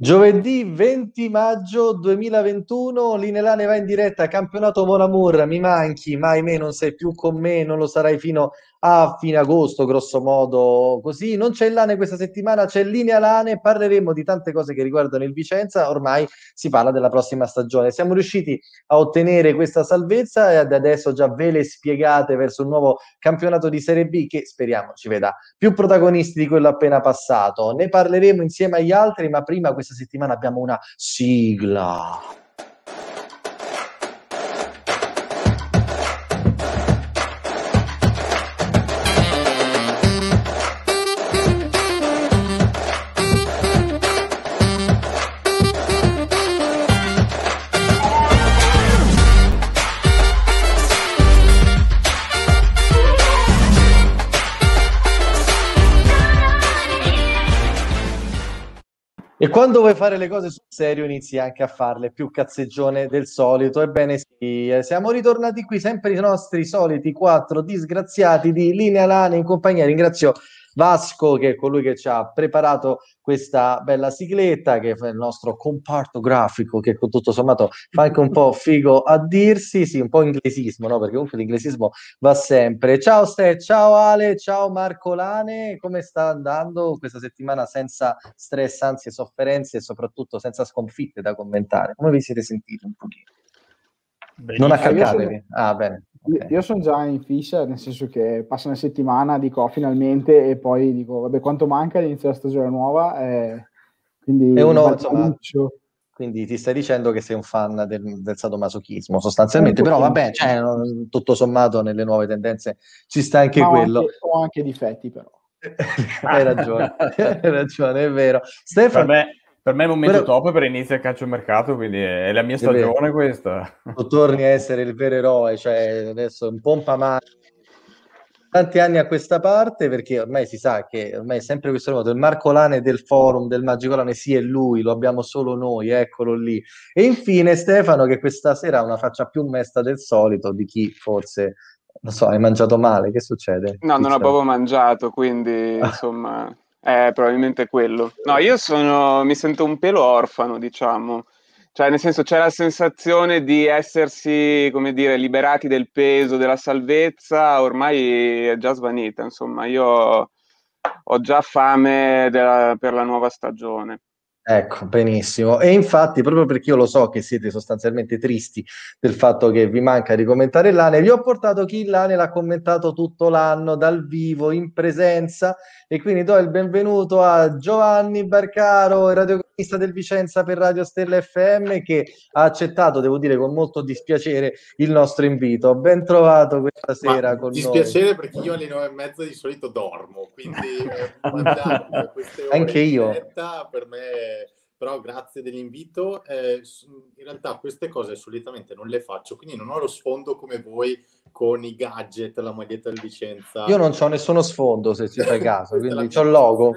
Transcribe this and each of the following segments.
Giovedì 20 maggio 2021, Linelane va in diretta, campionato Monamur, mi manchi, mai me non sei più con me, non lo sarai fino a fine agosto, grosso modo così. Non c'è Lane questa settimana, c'è Linea Lane, parleremo di tante cose che riguardano il Vicenza, ormai si parla della prossima stagione. Siamo riusciti a ottenere questa salvezza e adesso già ve le spiegate verso un nuovo campionato di Serie B che speriamo ci veda più protagonisti di quello appena passato. Ne parleremo insieme agli altri, ma prima questa settimana abbiamo una sigla. Quando vuoi fare le cose sul serio inizi anche a farle più cazzeggione del solito. Ebbene sì, eh, siamo ritornati qui sempre i nostri soliti quattro disgraziati di Linea Lane in compagnia. Ringrazio Vasco, che è colui che ci ha preparato questa bella sigletta, che è il nostro comparto grafico, che tutto sommato fa anche un po' figo a dirsi, sì, un po' inglesismo, no? Perché comunque l'inglesismo va sempre. Ciao Ste, ciao Ale, ciao Marco Lane, come sta andando questa settimana senza stress, ansie, sofferenze e soprattutto senza sconfitte da commentare? Come vi siete sentiti un pochino? Benissimo. Non accalcatevi. Ah, bene. Okay. Io sono già in fissa, nel senso che passa una settimana, dico oh, finalmente, e poi dico, vabbè, quanto manca all'inizio della stagione nuova? Eh, quindi, e uno, insomma, quindi ti stai dicendo che sei un fan del, del sadomasochismo sostanzialmente, però vabbè, cioè, tutto sommato nelle nuove tendenze ci sta anche Ma quello. Anche, ho anche difetti però. hai ragione, hai ragione, è vero. Stefano... Me, per me è il momento Però... top per inizio il calcio mercato, quindi è la mia stagione questa. Tu torni a essere il vero eroe, cioè adesso un pompa mano tanti anni a questa parte perché ormai si sa che ormai è sempre questo modo il Marco Lane del forum del Magicolane sì è lui lo abbiamo solo noi eccolo lì e infine Stefano che questa sera ha una faccia più mesta del solito di chi forse non so hai mangiato male che succede? no non ho proprio mangiato quindi insomma eh, probabilmente quello. No, io sono, mi sento un pelo orfano, diciamo. Cioè, nel senso, c'è la sensazione di essersi, come dire, liberati del peso, della salvezza, ormai è già svanita. Insomma, io ho già fame della, per la nuova stagione. Ecco, benissimo. E infatti, proprio perché io lo so che siete sostanzialmente tristi del fatto che vi manca di commentare l'ANE, vi ho portato chi l'ANE l'ha commentato tutto l'anno dal vivo, in presenza, e quindi do il benvenuto a Giovanni Barcaro, radiocronista del Vicenza per Radio Stella FM, che ha accettato, devo dire, con molto dispiacere il nostro invito. Ben trovato questa sera Ma con dispiacere noi. perché io alle nove e mezza di solito dormo, quindi eh, anche io. Per me però grazie dell'invito. Eh, in realtà queste cose solitamente non le faccio, quindi non ho lo sfondo come voi con i gadget, la maglietta del Vicenza. Io non ho nessuno sfondo, se ci fai caso, quindi ho il logo.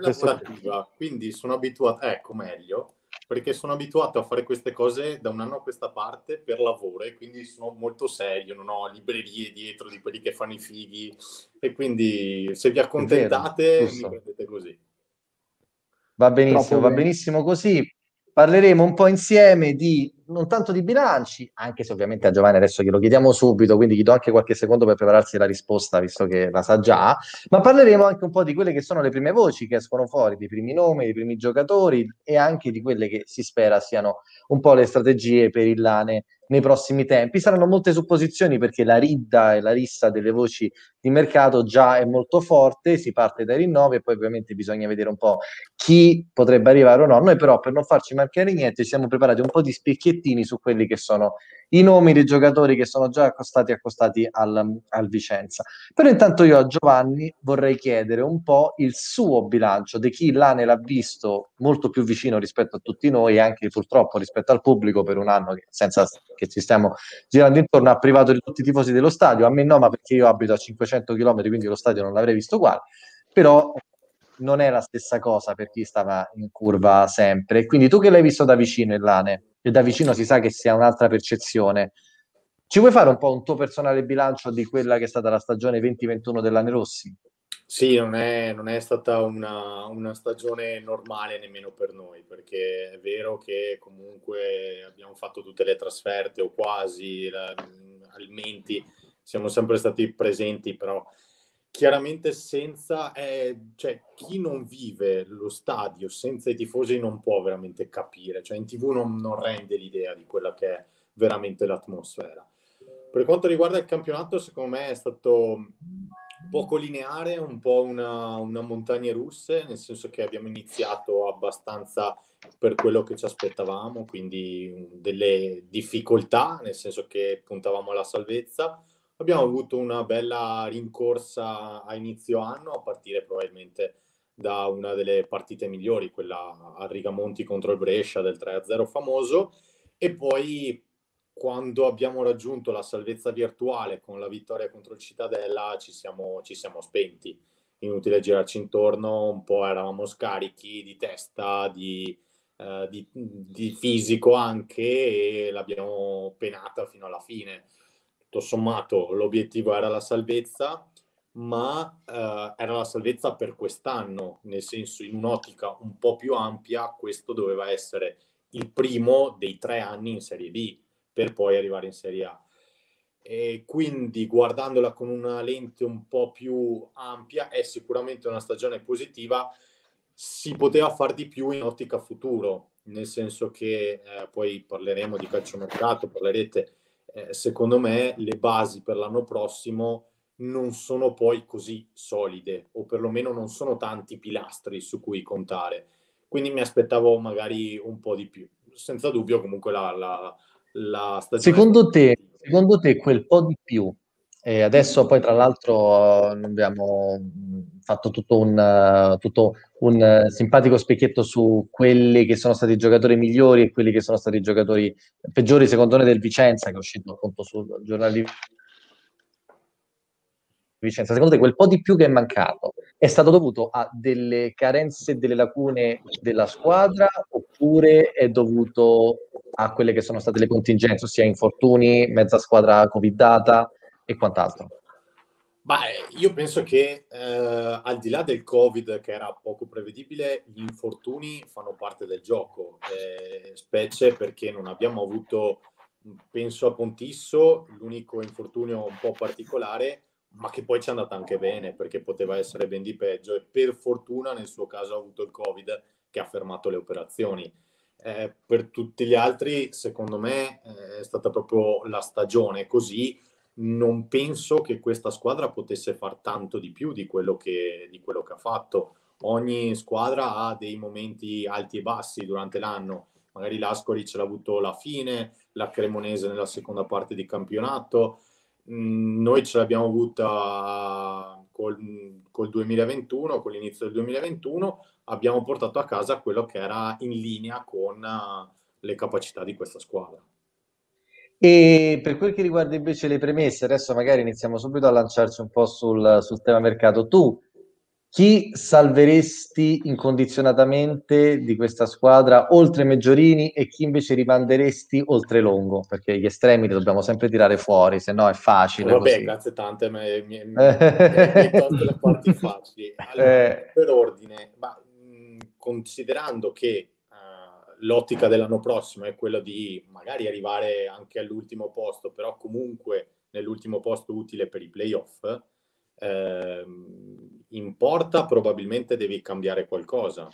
Quindi sono abituato, ecco meglio, perché sono abituato a fare queste cose da un anno a questa parte per lavoro e quindi sono molto serio, non ho librerie dietro di quelli che fanno i fighi e quindi se vi accontentate mi prendete così. Va benissimo, va benissimo così. Parleremo un po' insieme di non tanto di bilanci, anche se ovviamente a Giovanni adesso glielo chiediamo subito, quindi gli do anche qualche secondo per prepararsi la risposta, visto che la sa già, ma parleremo anche un po' di quelle che sono le prime voci che escono fuori, dei primi nomi, dei primi giocatori e anche di quelle che si spera siano un po' le strategie per il Lane nei prossimi tempi. Saranno molte supposizioni perché la ridda e la rissa delle voci di mercato già è molto forte, si parte dai rinnovi e poi ovviamente bisogna vedere un po' chi potrebbe arrivare o no. Noi però per non farci mancare niente siamo preparati un po' di spicchietti spicchiettini su quelli che sono i nomi dei giocatori che sono già accostati accostati al, al Vicenza. Però intanto io a Giovanni vorrei chiedere un po' il suo bilancio di chi l'Ane l'ha visto molto più vicino rispetto a tutti noi e anche purtroppo rispetto al pubblico per un anno che, senza che ci stiamo girando intorno ha privato di tutti i tifosi dello stadio. A me no, ma perché io abito a 500 km, quindi lo stadio non l'avrei visto uguale. Però non è la stessa cosa per chi stava in curva sempre. Quindi tu che l'hai visto da vicino, Lane, e da vicino si sa che si ha un'altra percezione. Ci vuoi fare un po' un tuo personale bilancio di quella che è stata la stagione 2021 dell'Ane Rossi? Sì, non è, non è stata una, una, stagione normale nemmeno per noi, perché è vero che comunque abbiamo fatto tutte le trasferte o quasi, la, alimenti, siamo sempre stati presenti, però chiaramente senza, eh, cioè chi non vive lo stadio senza i tifosi non può veramente capire, cioè in tv non, non rende l'idea di quella che è veramente l'atmosfera. Per quanto riguarda il campionato, secondo me è stato poco lineare, un po' una, una montagna russe, nel senso che abbiamo iniziato abbastanza per quello che ci aspettavamo, quindi delle difficoltà, nel senso che puntavamo alla salvezza. Abbiamo avuto una bella rincorsa a inizio anno, a partire probabilmente da una delle partite migliori, quella a Rigamonti contro il Brescia del 3-0 famoso, e poi quando abbiamo raggiunto la salvezza virtuale con la vittoria contro il Cittadella ci siamo, ci siamo spenti. Inutile girarci intorno, un po' eravamo scarichi di testa, di, eh, di, di fisico anche e l'abbiamo penata fino alla fine. Tutto sommato l'obiettivo era la salvezza, ma eh, era la salvezza per quest'anno, nel senso in un'ottica un po' più ampia, questo doveva essere il primo dei tre anni in Serie B per poi arrivare in Serie A. E quindi guardandola con una lente un po' più ampia è sicuramente una stagione positiva, si poteva far di più in ottica futuro, nel senso che eh, poi parleremo di calciomercato, parlerete, eh, secondo me le basi per l'anno prossimo non sono poi così solide o perlomeno non sono tanti pilastri su cui contare. Quindi mi aspettavo magari un po' di più. Senza dubbio comunque la, la la stagione. Secondo te, secondo te quel po' di più, e adesso poi tra l'altro abbiamo fatto tutto un, tutto un simpatico specchietto su quelli che sono stati i giocatori migliori e quelli che sono stati i giocatori peggiori secondo noi del Vicenza che è uscito appunto sul giornale di Vicenza. Secondo te quel po' di più che è mancato è stato dovuto a delle carenze delle lacune della squadra oppure è dovuto a quelle che sono state le contingenze, ossia infortuni, mezza squadra covidata e quant'altro? Beh, io penso che eh, al di là del Covid, che era poco prevedibile, gli infortuni fanno parte del gioco, eh, specie perché non abbiamo avuto, penso a Pontisso, l'unico infortunio un po' particolare, ma che poi ci è andata anche bene perché poteva essere ben di peggio e per fortuna nel suo caso ha avuto il Covid che ha fermato le operazioni eh, per tutti gli altri, secondo me, eh, è stata proprio la stagione così. Non penso che questa squadra potesse far tanto di più di quello che, di quello che ha fatto. Ogni squadra ha dei momenti alti e bassi durante l'anno. Magari l'Ascoli ce l'ha avuto alla fine, la Cremonese nella seconda parte di campionato. Mm, noi ce l'abbiamo avuta col, col 2021, con l'inizio del 2021 abbiamo portato a casa quello che era in linea con uh, le capacità di questa squadra. E per quel che riguarda invece le premesse, adesso magari iniziamo subito a lanciarci un po' sul, sul tema mercato. Tu chi salveresti incondizionatamente di questa squadra oltre Meggiorini e chi invece rimanderesti oltre Longo? Perché gli estremi li dobbiamo sempre tirare fuori, se no è facile. Vabbè, così. grazie tante, mi hai le parti facili. Allora, eh. Per ordine, ma considerando che l'ottica dell'anno prossimo è quella di magari arrivare anche all'ultimo posto, però comunque nell'ultimo posto utile per i playoff, eh, in porta probabilmente devi cambiare qualcosa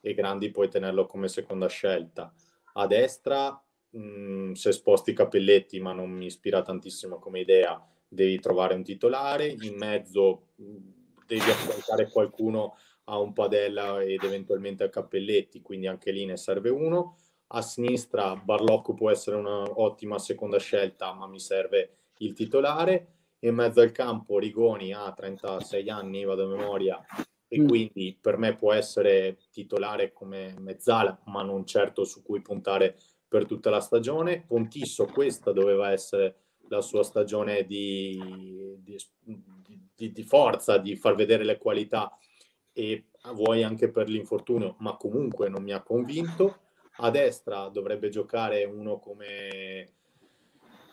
e Grandi puoi tenerlo come seconda scelta. A destra, mh, mm, se sposti i Capelletti, ma non mi ispira tantissimo come idea, devi trovare un titolare. In mezzo mh, mm, devi affrontare qualcuno a un Padella ed eventualmente a Cappelletti, quindi anche lì ne serve uno. A sinistra Barlocco può essere un'ottima seconda scelta, ma mi serve il titolare. In mezzo al campo Rigoni ha 36 anni, vado a memoria, e mm. quindi per me può essere titolare come mezzala, ma non certo su cui puntare per tutta la stagione. Pontisso, questa doveva essere la sua stagione di, di, di, di forza, di far vedere le qualità e vuoi anche per l'infortunio, ma comunque non mi ha convinto. A destra dovrebbe giocare uno come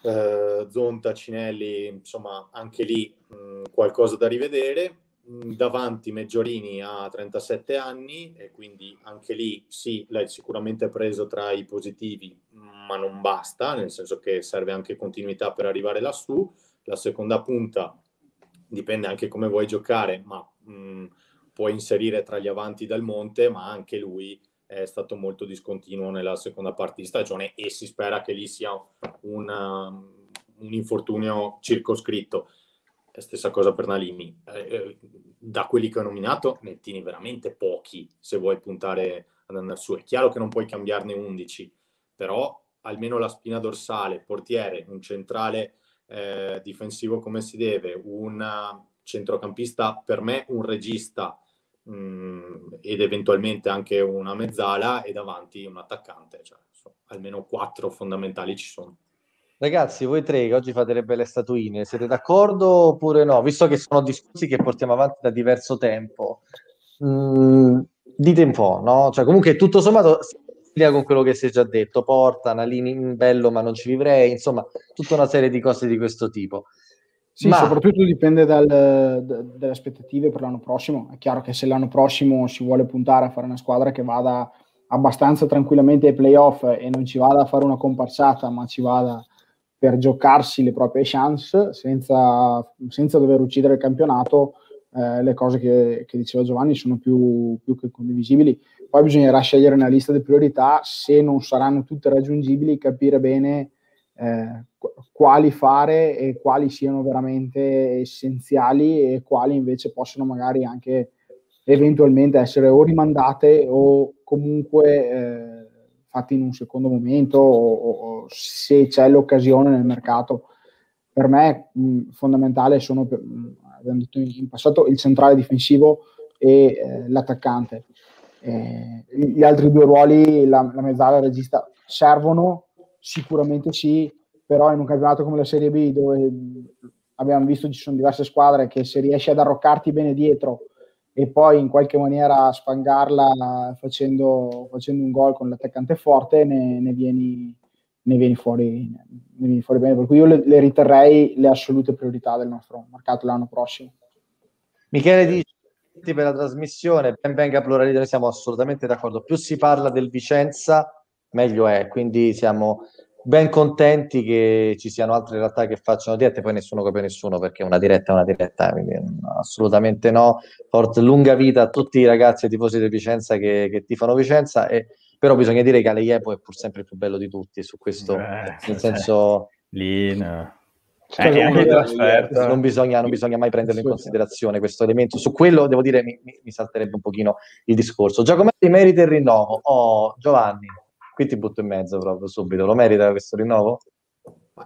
eh, Zonta, Cinelli, insomma anche lì mh, qualcosa da rivedere. davanti Meggiorini ha 37 anni e quindi anche lì sì, l'hai sicuramente preso tra i positivi, ma non basta, nel senso che serve anche continuità per arrivare lassù. La seconda punta dipende anche come vuoi giocare, ma mh, puoi inserire tra gli avanti dal Monte, ma anche lui è stato molto discontinuo nella seconda parte di stagione e si spera che lì sia un, un infortunio circoscritto. Stessa cosa per Nalini. Eh, eh, da quelli che ho nominato, ne tieni veramente pochi se vuoi puntare ad andare su. È chiaro che non puoi cambiarne 11, però almeno la spina dorsale, portiere, un centrale eh, difensivo come si deve, un centrocampista, per me un regista mh, ed eventualmente anche una mezzala e davanti un attaccante. Cioè, so, almeno quattro fondamentali ci sono. Ragazzi, voi tre che oggi fate le belle statuine, siete d'accordo oppure no? Visto che sono discorsi che portiamo avanti da diverso tempo, mm, dite un po', no? Cioè, comunque, tutto sommato, con quello che si è già detto, Porta, Nalini, bello, ma non ci vivrei, insomma, tutta una serie di cose di questo tipo. Sì, ma... soprattutto dipende dal, da, dalle aspettative per l'anno prossimo. È chiaro che se l'anno prossimo si vuole puntare a fare una squadra che vada abbastanza tranquillamente ai playoff e non ci vada a fare una comparsata, ma ci vada per giocarsi le proprie chance senza, senza dover uccidere il campionato, eh, le cose che, che, diceva Giovanni sono più, più, che condivisibili. Poi bisognerà scegliere una lista di priorità, se non saranno tutte raggiungibili, capire bene eh, quali fare e quali siano veramente essenziali e quali invece possono magari anche eventualmente essere o rimandate o comunque... Eh, fatti in un secondo momento o, o se c'è l'occasione nel mercato. Per me mh, fondamentale sono, mh, abbiamo detto in passato, il centrale difensivo e eh, l'attaccante. Eh, gli altri due ruoli, la, la mezzala e il regista, servono? Sicuramente sì, però in un campionato come la Serie B dove abbiamo visto ci sono diverse squadre che se riesci ad arroccarti bene dietro e poi in qualche maniera spangarla facendo, facendo un gol con l'attaccante forte, ne, ne, vieni, ne, vieni, fuori, ne vieni fuori bene. Per cui io le, le, riterrei le assolute priorità del nostro mercato l'anno prossimo. Michele dice per la trasmissione, ben venga pluralità, siamo assolutamente d'accordo. Più si parla del Vicenza, meglio è, quindi siamo ben contenti che ci siano altre realtà che facciano dirette, poi nessuno copia nessuno perché una diretta è una diretta, quindi assolutamente no. Forte, lunga vita a tutti i ragazzi e tifosi di Vicenza che, che tifano Vicenza, e, però bisogna dire che Aleiepo è pur sempre il più bello di tutti, su questo, Beh, nel senso... Lì, no. Cioè, eh, non, bisogna, non, bisogna, mai prenderlo in considerazione questo elemento. Su quello devo dire mi, mi salterebbe un pochino il discorso. Giacometti merita il rinnovo. Oh, Giovanni qui ti butto in mezzo proprio subito. Lo merita questo rinnovo?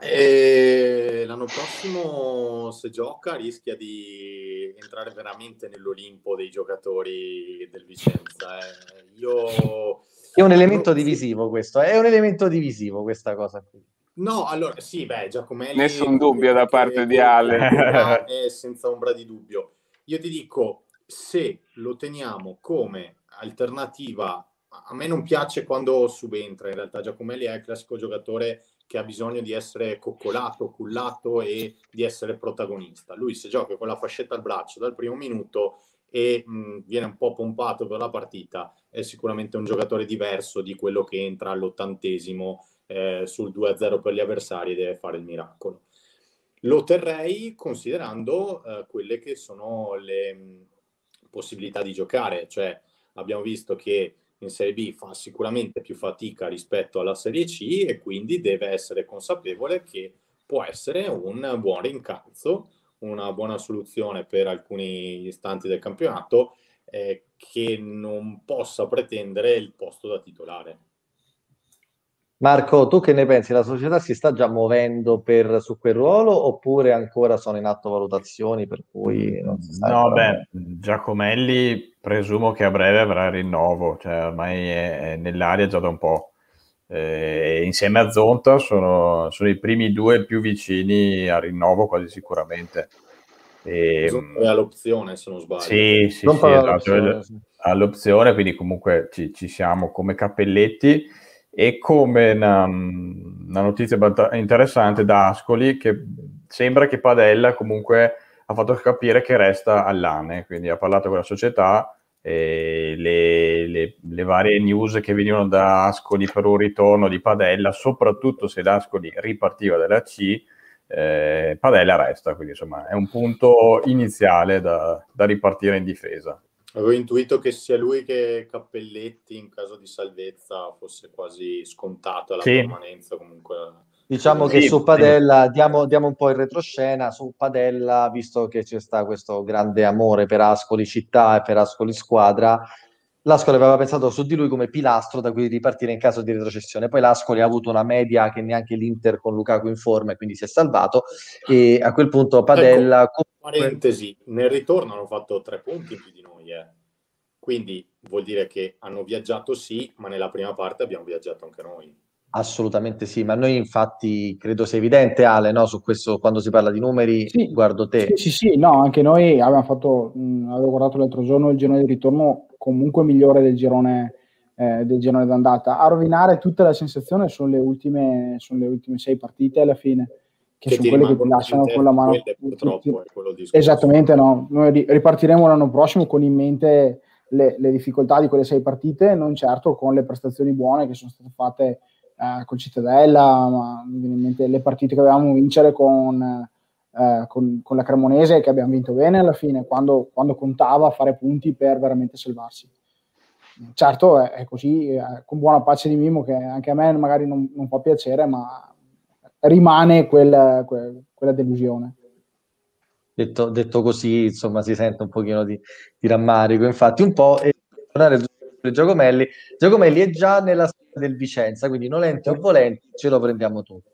E l'anno prossimo, se gioca, rischia di entrare veramente nell'Olimpo dei giocatori del Vicenza. Eh. Io... È un elemento divisivo questo, è un elemento divisivo questa cosa qui. No, allora sì, beh, Giacomelli... Nessun dubbio da parte di Ale. È senza ombra di dubbio. Io ti dico, se lo teniamo come alternativa a me non piace quando subentra, in realtà Giacomelli è il classico giocatore che ha bisogno di essere coccolato, cullato e di essere protagonista. Lui se gioca con la fascetta al braccio dal primo minuto e mh, viene un po' pompato per la partita, è sicuramente un giocatore diverso di quello che entra all'ottantesimo eh, sul 2-0 per gli avversari e deve fare il miracolo. Lo terrei considerando eh, quelle che sono le mh, possibilità di giocare, cioè abbiamo visto che in Serie B fa sicuramente più fatica rispetto alla Serie C e quindi deve essere consapevole che può essere un buon rincalzo, una buona soluzione per alcuni istanti del campionato eh, che non possa pretendere il posto da titolare. Marco, tu che ne pensi? La società si sta già muovendo per, su quel ruolo oppure ancora sono in atto valutazioni per cui non si sa? No, beh, Giacomelli presumo che a breve avrà il rinnovo, cioè ormai è, è nell'aria già da un po'. Eh, insieme a Zonta sono, sono, i primi due più vicini al rinnovo quasi sicuramente. E, è all'opzione se non sbaglio. Sì, sì, sì, esatto, all'opzione, quindi comunque ci, ci siamo come cappelletti e come una, una, notizia interessante da Ascoli che sembra che Padella comunque ha fatto capire che resta all'ANE, quindi ha parlato con la società e le, le, le, varie news che venivano da Ascoli per un ritorno di Padella, soprattutto se l'Ascoli ripartiva dalla C, eh, Padella resta, quindi insomma è un punto iniziale da, da ripartire in difesa. Avevo intuito che sia lui che Cappelletti in caso di salvezza fosse quasi scontato la sì. permanenza comunque. Diciamo sì, che su Padella diamo, diamo, un po' in retroscena, su Padella, visto che c'è sta questo grande amore per Ascoli città e per Ascoli squadra, l'Ascoli aveva pensato su di lui come pilastro da cui ripartire in caso di retrocessione. Poi l'Ascoli ha avuto una media che neanche l'Inter con Lukaku in forma e quindi si è salvato. E a quel punto Padella. Ecco, parentesi, nel ritorno hanno fatto tre punti più di noi. Eh. Quindi vuol dire che hanno viaggiato sì, ma nella prima parte abbiamo viaggiato anche noi. Assolutamente sì, ma noi infatti credo sia evidente Ale, no? su questo quando si parla di numeri, sì, guardo te. Sì, sì, sì, no, anche noi abbiamo fatto, mh, avevo guardato l'altro giorno il girone di ritorno comunque migliore del girone, eh, del girone d'andata. A rovinare tutta la sensazione sono le ultime, sono le ultime sei partite alla fine, che, che sono quelle che ti lasciano con la mano. Purtroppo, Esattamente, no. Noi ripartiremo l'anno prossimo con in mente le, le difficoltà di quelle sei partite, non certo con le prestazioni buone che sono state fatte eh, con Cittadella, ma mi viene in mente le partite che avevamo vincere con, eh, con, con, la Cremonese che abbiamo vinto bene alla fine, quando, quando contava fare punti per veramente salvarsi. Certo è, così, è, con buona pace di Mimo che anche a me magari non, non fa piacere, ma rimane quel, quel, quella delusione. Detto, detto, così, insomma, si sente un pochino di, di rammarico. Infatti, un po' e tornare su Giacomelli. Giacomelli è già nella del Vicenza, quindi nolenti o volenti ce lo prendiamo tutti.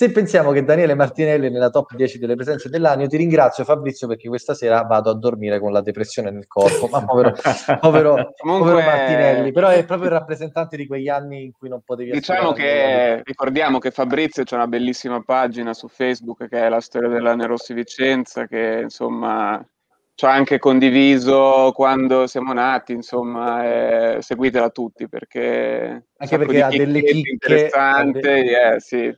Se pensiamo che Daniele Martinelli è nella top 10 delle presenze dell'anno, ti ringrazio Fabrizio perché questa sera vado a dormire con la depressione nel corpo, ma povero, povero, Comunque, povero Martinelli, però è proprio il rappresentante di quegli anni in cui non potevi Diciamo che ricordiamo che Fabrizio c'è una bellissima pagina su Facebook che è la storia della Nerossi Vicenza, che insomma ci ha anche condiviso quando siamo nati, insomma, eh, seguitela tutti perché anche perché ha delle chicche interessanti, delle, eh, sì.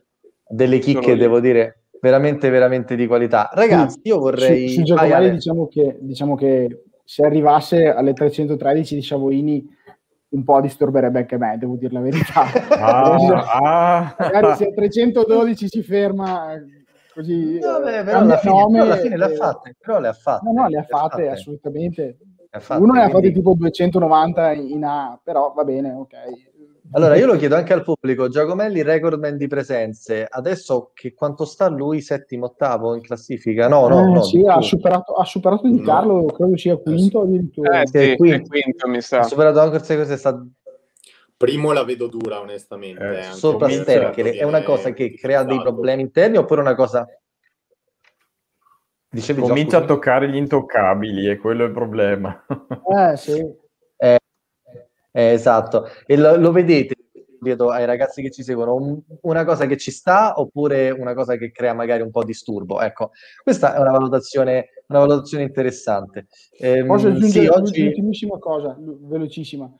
Delle chicche devo dire veramente veramente di qualità. Ragazzi, io vorrei su, su Giacomelli diciamo che, diciamo che se arrivasse alle 313 di Savoini un po' disturberebbe anche me, devo dire la verità. Ah, ah. Magari se a 312 si ferma così no, beh, però alla fine, nome, alla fine le ha fatte però le ha fatte no no le ha fatte, fatte. assolutamente le fatte, uno ne ha fatti tipo 290 in A però va bene ok allora io lo chiedo anche al pubblico Giacomelli recordman di presenze adesso che quanto sta lui settimo ottavo in classifica no no, eh, no sì, ha superato, ha superato di Carlo no. credo sia quinto addirittura eh, sì, quinto. quinto mi sa ha superato anche se sta Primo la vedo dura, onestamente. Eh, sopra Sterker è una cosa che crea dei problemi interni oppure una cosa... Dicevi Comincia a toccare gli intoccabili e quello è il problema. Eh, sì. Eh, esatto. E lo, lo vedete, chiedo ai ragazzi che ci seguono, un, una cosa che ci sta oppure una cosa che crea magari un po' di disturbo? Ecco, questa è una valutazione, una valutazione interessante. Ehm, Posso aggiungere sì, oggi... l'ultimissima cosa, velocissima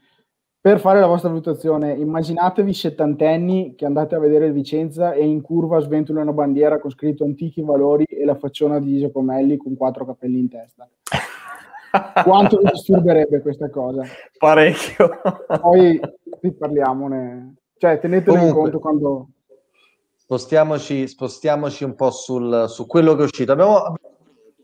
per fare la vostra valutazione, immaginatevi settantenni che andate a vedere il Vicenza e in curva sventolano una bandiera con scritto antichi valori e la facciona di Giacomelli con quattro capelli in testa. Quanto vi disturberebbe questa cosa? Parecchio. Poi parliamone. Cioè, tenetelo Comunque, in conto quando... Spostiamoci, spostiamoci un po' sul, su quello che è uscito. Abbiamo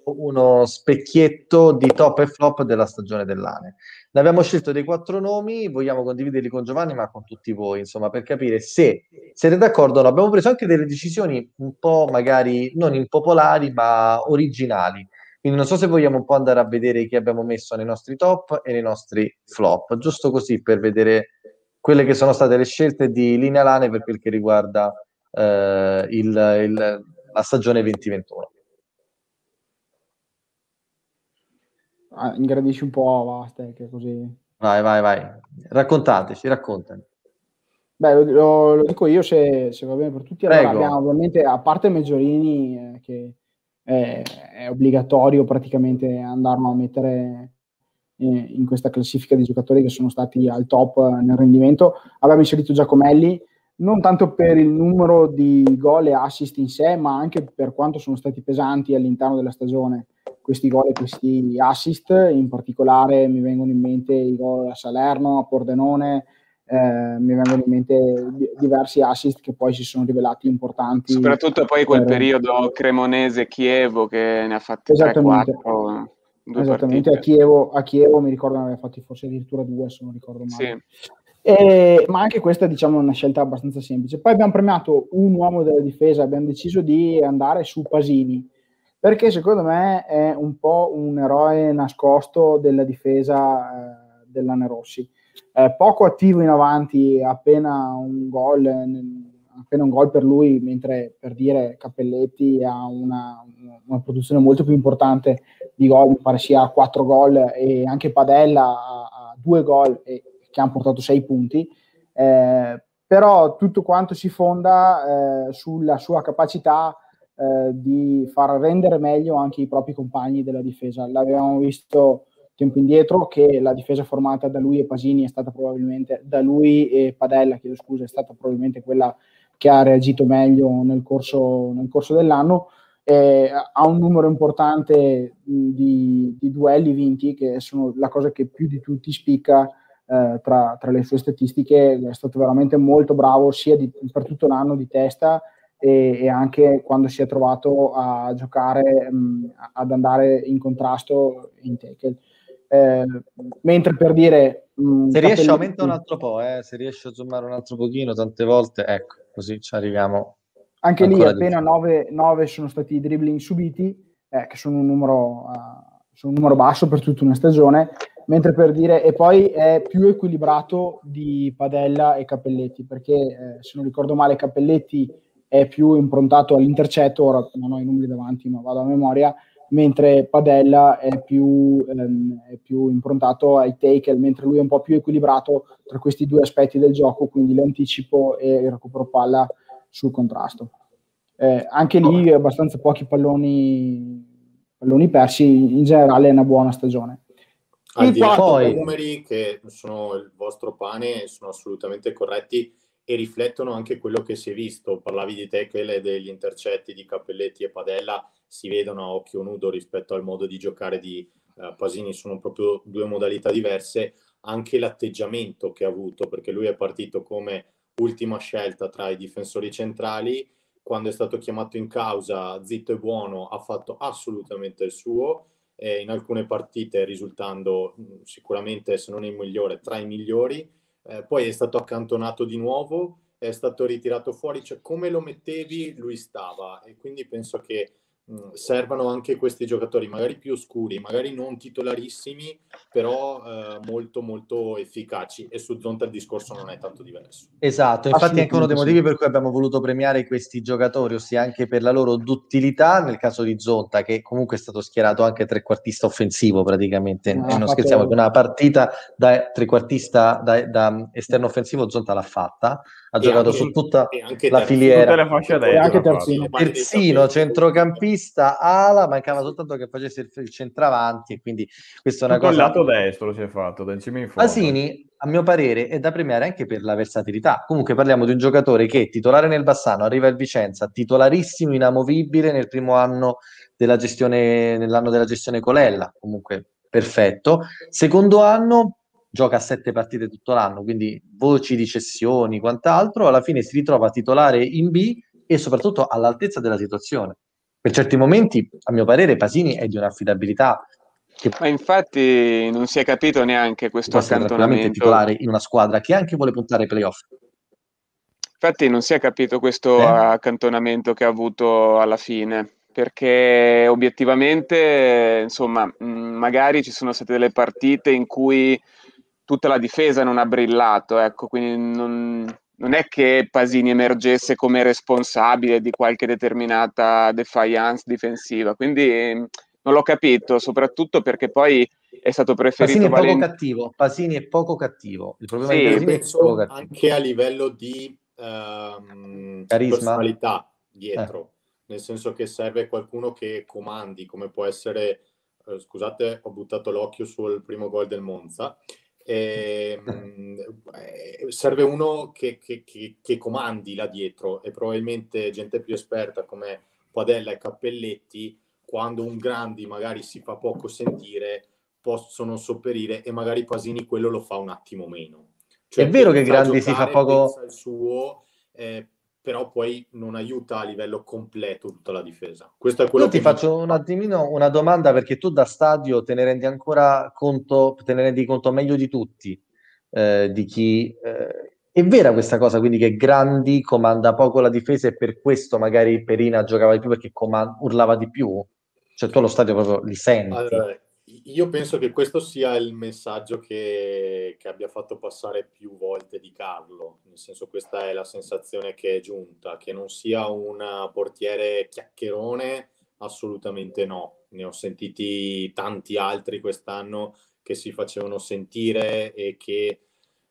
uno specchietto di top e flop della stagione dell'ANE. Ne abbiamo scelto dei quattro nomi, vogliamo condividerli con Giovanni, ma con tutti voi, insomma, per capire se siete d'accordo o no. Abbiamo preso anche delle decisioni un po' magari non impopolari, ma originali. Quindi non so se vogliamo un po' andare a vedere chi abbiamo messo nei nostri top e nei nostri flop, giusto così per vedere quelle che sono state le scelte di Linea Lane per quel che riguarda eh, il, il, la stagione 2021. Ah, ingrandisci un po' Vasta, che così... Vai, vai, vai. Raccontateci, raccontami. Beh, lo, lo, dico io se, se, va bene per tutti. Allora abbiamo ovviamente, a parte Meggiorini, eh, che è, è, obbligatorio praticamente andarlo a mettere eh, in questa classifica di giocatori che sono stati al top nel rendimento. Abbiamo inserito Giacomelli, non tanto per il numero di gol e assist in sé, ma anche per quanto sono stati pesanti all'interno della stagione questi gol e questi assist. In particolare mi vengono in mente i gol a Salerno, a Pordenone, eh, mi vengono in mente diversi assist che poi si sono rivelati importanti. Soprattutto poi quel per... periodo Cremonese-Chievo che ne ha fatti Esattamente. 3-4. Esattamente, a Chievo, a Chievo, mi ricordo ne aveva fatti forse addirittura due, se non ricordo male. Sì. E, ma anche questa diciamo, è una scelta abbastanza semplice. Poi abbiamo premiato un uomo della difesa, abbiamo deciso di andare su Pasini, perché secondo me è un po' un eroe nascosto della difesa eh, dell'Anerossi. Eh, poco attivo in avanti, appena un gol, appena un gol per lui, mentre per dire Cappelletti ha una, una produzione molto più importante di gol, mi pare sia 4 gol e anche Padella ha, due gol e, che hanno portato 6 punti. Eh, però tutto quanto si fonda eh, sulla sua capacità eh, di far rendere meglio anche i propri compagni della difesa. L'avevamo visto tempo indietro che la difesa formata da lui e Pasini è stata probabilmente, da lui e Padella, chiedo scusa, è stata probabilmente quella che ha reagito meglio nel corso, nel corso dell'anno. Eh, ha un numero importante di, di, duelli vinti, che sono la cosa che più di tutti spicca eh, tra, tra, le sue statistiche. È stato veramente molto bravo sia di, per tutto l'anno di testa e, e, anche quando si è trovato a giocare, mh, ad andare in contrasto in tackle. Eh, mentre per dire... Mh, se riesce aumenta un altro po', eh, se riesce a zoomare un altro pochino, tante volte, ecco, così ci arriviamo. Anche lì appena 9, sono stati i dribbling subiti, eh, che sono un, numero, uh, sono un numero basso per tutta una stagione, mentre per dire, e poi è più equilibrato di Padella e Cappelletti, perché eh, se non ricordo male Cappelletti è più improntato all'intercetto, ora non ho i numeri davanti ma vado a memoria, mentre Padella è più, ehm, è più improntato ai tackle, mentre lui è un po' più equilibrato tra questi due aspetti del gioco, quindi l'anticipo e il recupero palla sul contrasto. Eh, anche lì abbastanza pochi palloni, palloni persi, in generale è una buona stagione. Al di là poi... numeri che sono il vostro pane sono assolutamente corretti e riflettono anche quello che si è visto. Parlavi di tackle e degli intercetti di Cappelletti e Padella, si vedono a occhio nudo rispetto al modo di giocare di uh, Pasini, sono proprio due modalità diverse. Anche l'atteggiamento che ha avuto, perché lui è partito come ultima scelta tra i difensori centrali, quando è stato chiamato in causa, zitto e buono, ha fatto assolutamente il suo. Eh, in alcune partite risultando sicuramente, se non il migliore, tra i migliori eh, poi è stato accantonato di nuovo, è stato ritirato fuori, cioè come lo mettevi lui stava e quindi penso che mh, servano anche questi giocatori, magari più oscuri, magari non titolarissimi, però eh, molto molto efficaci. E su Zonta il discorso non è tanto diverso. Esatto, infatti è anche uno dei motivi per cui abbiamo voluto premiare questi giocatori, ossia anche per la loro duttilità, nel caso di Zonta che comunque è stato schierato anche trequartista offensivo praticamente, e non scherziamo, che una partita da trequartista da, da esterno offensivo Zonta l'ha fatta, ha e giocato anche, su tutta la filiera. Destra, anche terzino. terzino, centrocampista, ala, mancava soltanto che facesse il, il centravanti e quindi questa è una Tutto cosa... il lato destro si è fatto, da in fondo. Asini, a mio parere, è da premiare anche per la versatilità. Comunque parliamo di un giocatore che, titolare nel Bassano, arriva al Vicenza, titolarissimo, inamovibile nel primo anno della gestione, nell'anno della gestione Colella, comunque perfetto. Secondo anno gioca a sette partite tutto l'anno, quindi voci di cessioni, quant'altro, alla fine si ritrova titolare in B e soprattutto all'altezza della situazione. Per certi momenti, a mio parere, Pasini è di un'affidabilità che Ma infatti non si è capito neanche questo accantonamento. titolare in una squadra che anche vuole puntare ai playoff. Infatti non si è capito questo eh? accantonamento che ha avuto alla fine, perché obiettivamente, insomma, magari ci sono state delle partite in cui tutta la difesa non ha brillato, ecco, quindi non, non è che Pasini emergesse come responsabile di qualche determinata defiance difensiva, quindi non l'ho capito, soprattutto perché poi è stato preferito Pasini è poco cattivo, Pasini è poco cattivo. Il problema sì, di penso è anche a livello di um, personalità dietro, eh. nel senso che serve qualcuno che comandi, come può essere, eh, scusate, ho buttato l'occhio sul primo gol del Monza, eh, serve uno che, che, che, che, comandi là dietro e probabilmente gente più esperta come Padella e Cappelletti, quando un Grandi magari si fa poco sentire, possono sopperire e magari Pasini quello lo fa un attimo meno. Cioè, è vero che Grandi si fa poco... Il suo, eh, però poi non aiuta a livello completo tutta la difesa. Questo è quello Io ti faccio un attimino una domanda perché tu da stadio te ne rendi ancora conto, te ne rendi conto meglio di tutti eh, di chi... Eh, è vera questa cosa, quindi che Grandi comanda poco la difesa e per questo magari Perina giocava di più perché comand- urlava di più? Cioè tu allo stadio proprio li senti? Allora, io penso che questo sia il messaggio che, che, abbia fatto passare più volte di Carlo, nel senso questa è la sensazione che è giunta, che non sia un portiere chiacchierone, assolutamente no. Ne ho sentiti tanti altri quest'anno che si facevano sentire e che,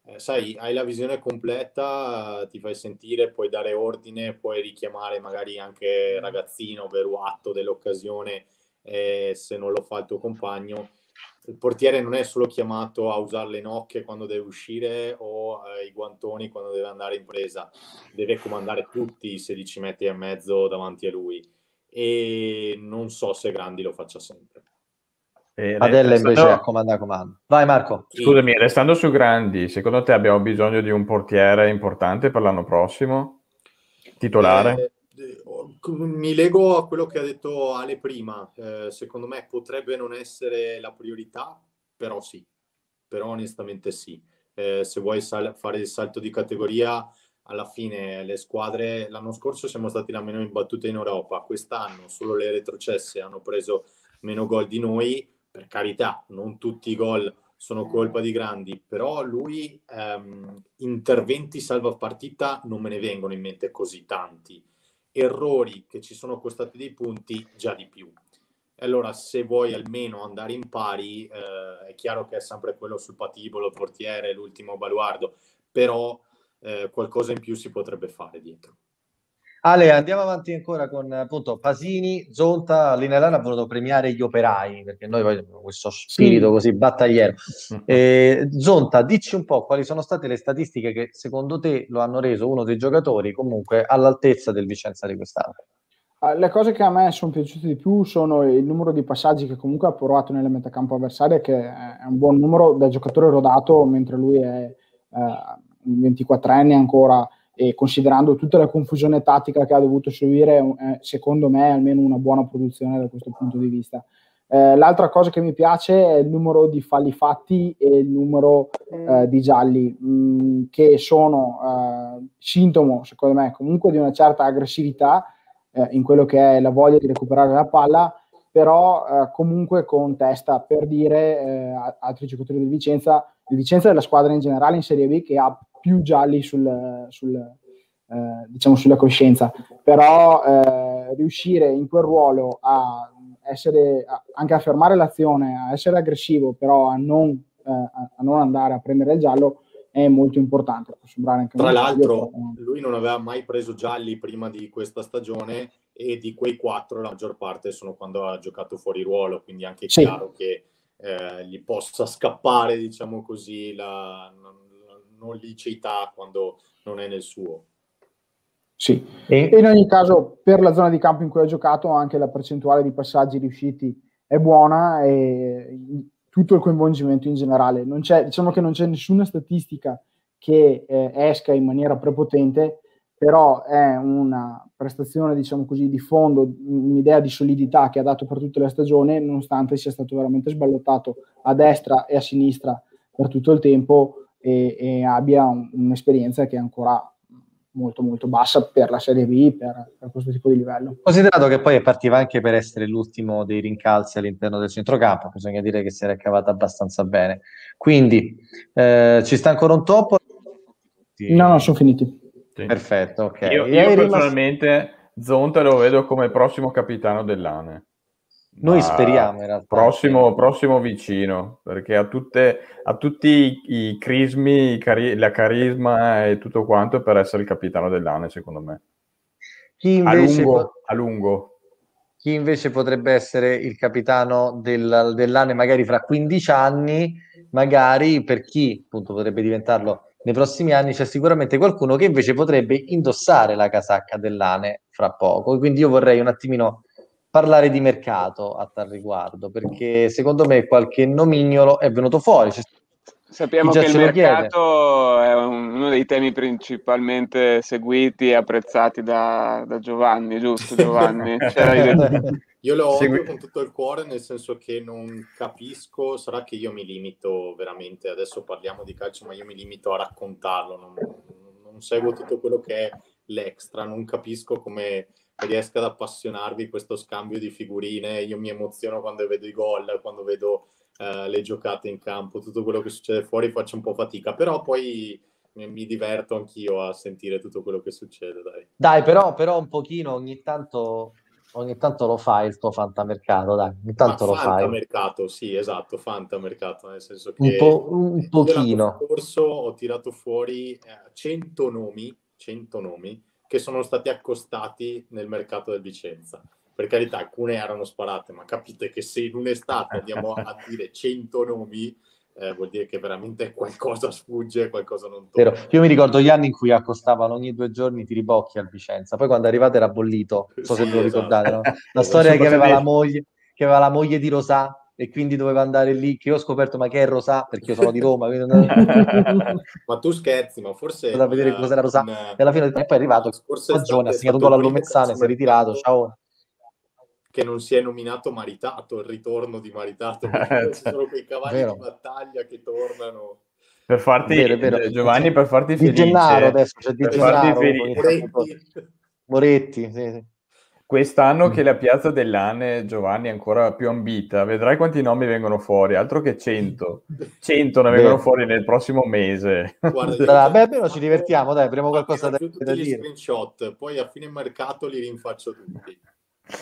eh, sai, hai la visione completa, ti fai sentire, puoi dare ordine, puoi richiamare magari anche ragazzino, veruatto dell'occasione eh, se non lo fa il tuo compagno. Il portiere non è solo chiamato a usare le nocche quando deve uscire o eh, i guantoni quando deve andare in presa, deve comandare tutti i 16 metri e mezzo davanti a lui e non so se Grandi lo faccia sempre. Eh, Adella invece no. comanda comando. Vai Marco. Scusami, restando su Grandi, secondo te abbiamo bisogno di un portiere importante per l'anno prossimo? Titolare? Eh, mi lego a quello che ha detto Ale prima. Eh, secondo me potrebbe non essere la priorità, però sì. Però onestamente sì. Eh, se vuoi sal- fare il salto di categoria, alla fine le squadre l'anno scorso siamo stati la meno imbattuta in Europa. Quest'anno solo le retrocesse hanno preso meno gol di noi. Per carità, non tutti i gol sono colpa di grandi, però lui ehm, interventi salva partita non me ne vengono in mente così tanti errori che ci sono costati dei punti, già di più. Allora, se vuoi almeno andare in pari, eh, è chiaro che è sempre quello sul patibolo, portiere, l'ultimo baluardo, però eh, qualcosa in più si potrebbe fare dietro. Ale, andiamo avanti ancora con appunto Pasini, Zonta, Linelana ha voluto premiare gli operai perché noi abbiamo questo spirito sì. così battagliero. Eh, Zonta, dici un po' quali sono state le statistiche che secondo te lo hanno reso uno dei giocatori comunque all'altezza del Vicenza di quest'anno. Ah, le cose che a me sono piaciute di più sono il numero di passaggi che comunque ha provato nelle metacampo avversarie, che è un buon numero da giocatore rodato, mentre lui è eh, 24enne ancora e considerando tutta la confusione tattica che ha dovuto seguire, eh, secondo me è almeno una buona produzione da questo punto di vista. Eh, l'altra cosa che mi piace è il numero di falli fatti e il numero eh, di gialli, mh, mm, che sono eh, sintomo, secondo me, comunque di una certa aggressività eh, in quello che è la voglia di recuperare la palla, però comunque con testa, per dire altri giocatori del Vicenza, il Vicenza è la squadra in generale in Serie B che ha più gialli sul, sul, eh, diciamo sulla coscienza, però eh, riuscire in quel ruolo a essere, a, anche a fermare l'azione, a essere aggressivo, però a non, eh, a non andare a prendere il giallo è molto importante. Tra l'altro, lui non aveva mai preso gialli prima di questa stagione e di quei quattro la maggior parte sono quando ha giocato fuori ruolo, quindi anche è sì. chiaro che eh, gli possa scappare, diciamo così, la, non liceità quando non è nel suo. Sì, e in ogni caso per la zona di campo in cui ha giocato anche la percentuale di passaggi riusciti è buona e tutto il coinvolgimento in generale. Non c'è, diciamo che non c'è nessuna statistica che eh, esca in maniera prepotente, però è una prestazione, diciamo così, di fondo, un'idea di solidità che ha dato per tutta la stagione, nonostante sia stato veramente sballottato a destra e a sinistra per tutto il tempo e, e abbia un, un'esperienza che è ancora molto molto bassa per la Serie B, per, per, questo tipo di livello. Considerato che poi partiva anche per essere l'ultimo dei rincalzi all'interno del centrocampo, bisogna dire che si era cavata abbastanza bene. Quindi eh, ci sta ancora un topo? No, no, sono finiti. Sì. Perfetto, ok. Io, io personalmente rimasto... Zonta lo vedo come prossimo capitano dell'ANE. Noi speriamo in realtà. Prossimo, prossimo vicino, perché ha, tutte, ha tutti i, i crismi, i cari- la carisma e tutto quanto per essere il capitano dell'ANE, secondo me. Chi invece... A lungo, a lungo. chi invece potrebbe essere il capitano del, dell'ANE magari fra 15 anni, magari per chi appunto potrebbe diventarlo nei prossimi anni, c'è sicuramente qualcuno che invece potrebbe indossare la casacca dell'ANE fra poco. Quindi io vorrei un attimino parlare di mercato a tal riguardo, perché secondo me qualche nomignolo è venuto fuori. C'è Sappiamo che il mercato è uno dei temi principalmente seguiti e apprezzati da, da Giovanni, giusto Giovanni? io lo odio con tutto il cuore, nel senso che non capisco, sarà che io mi limito veramente, adesso parliamo di calcio, ma io mi limito a raccontarlo, non, non seguo tutto quello che è l'extra, non capisco come riesca ad appassionarvi questo scambio di figurine, io mi emoziono quando vedo i gol, quando vedo uh, le giocate in campo, tutto quello che succede fuori faccio un po' fatica, però poi mi diverto anch'io a sentire tutto quello che succede. Dai, dai però, però un pochino ogni tanto, ogni tanto lo fai il tuo fantamercato, dai, ogni tanto Ma lo fai. Fantamercato, sì, esatto, fantamercato, nel senso che un, po', un pochino. corso ho tirato fuori 100 eh, nomi, 100 nomi che sono stati accostati nel mercato del Vicenza per carità, alcune erano sparate, ma capite che se in un'estate andiamo a dire 100 nomi, eh, vuol dire che veramente qualcosa sfugge, qualcosa non torna. Vero. Io mi ricordo gli anni in cui accostavano ogni due giorni tiribocchi al Vicenza, poi quando arrivate era bollito, non so sì, se ve lo esatto. ricordate, no? la storia che aveva la, moglie, che aveva la moglie di Rosà e quindi doveva andare lì, che io ho scoperto ma che è Rosà, perché io sono di Roma. Quindi... ma tu scherzi, ma forse... Da vedere cos'era Rosà. Una... E alla fine e poi è arrivato, stagione, ha segnato gol all'Omezzane, si è ritirato, ciao che non si è nominato Maritato, il ritorno di Maritato, ci sono quei cavalli vero. di battaglia che tornano. Per farti, vero, vero. Eh, Giovanni, per farti di felice. Gennaro adesso, c'è di Gennaro, Moretti. Moretti sì, sì. Quest'anno mm. che la piazza dell'Ane, Giovanni, è ancora più ambita, vedrai quanti nomi vengono fuori, altro che 100. 100 ne vengono fuori nel prossimo mese. Guarda, beh, almeno ci divertiamo, dai, avremo qualcosa da, da dire. screenshot, poi a fine mercato li rinfaccio tutti.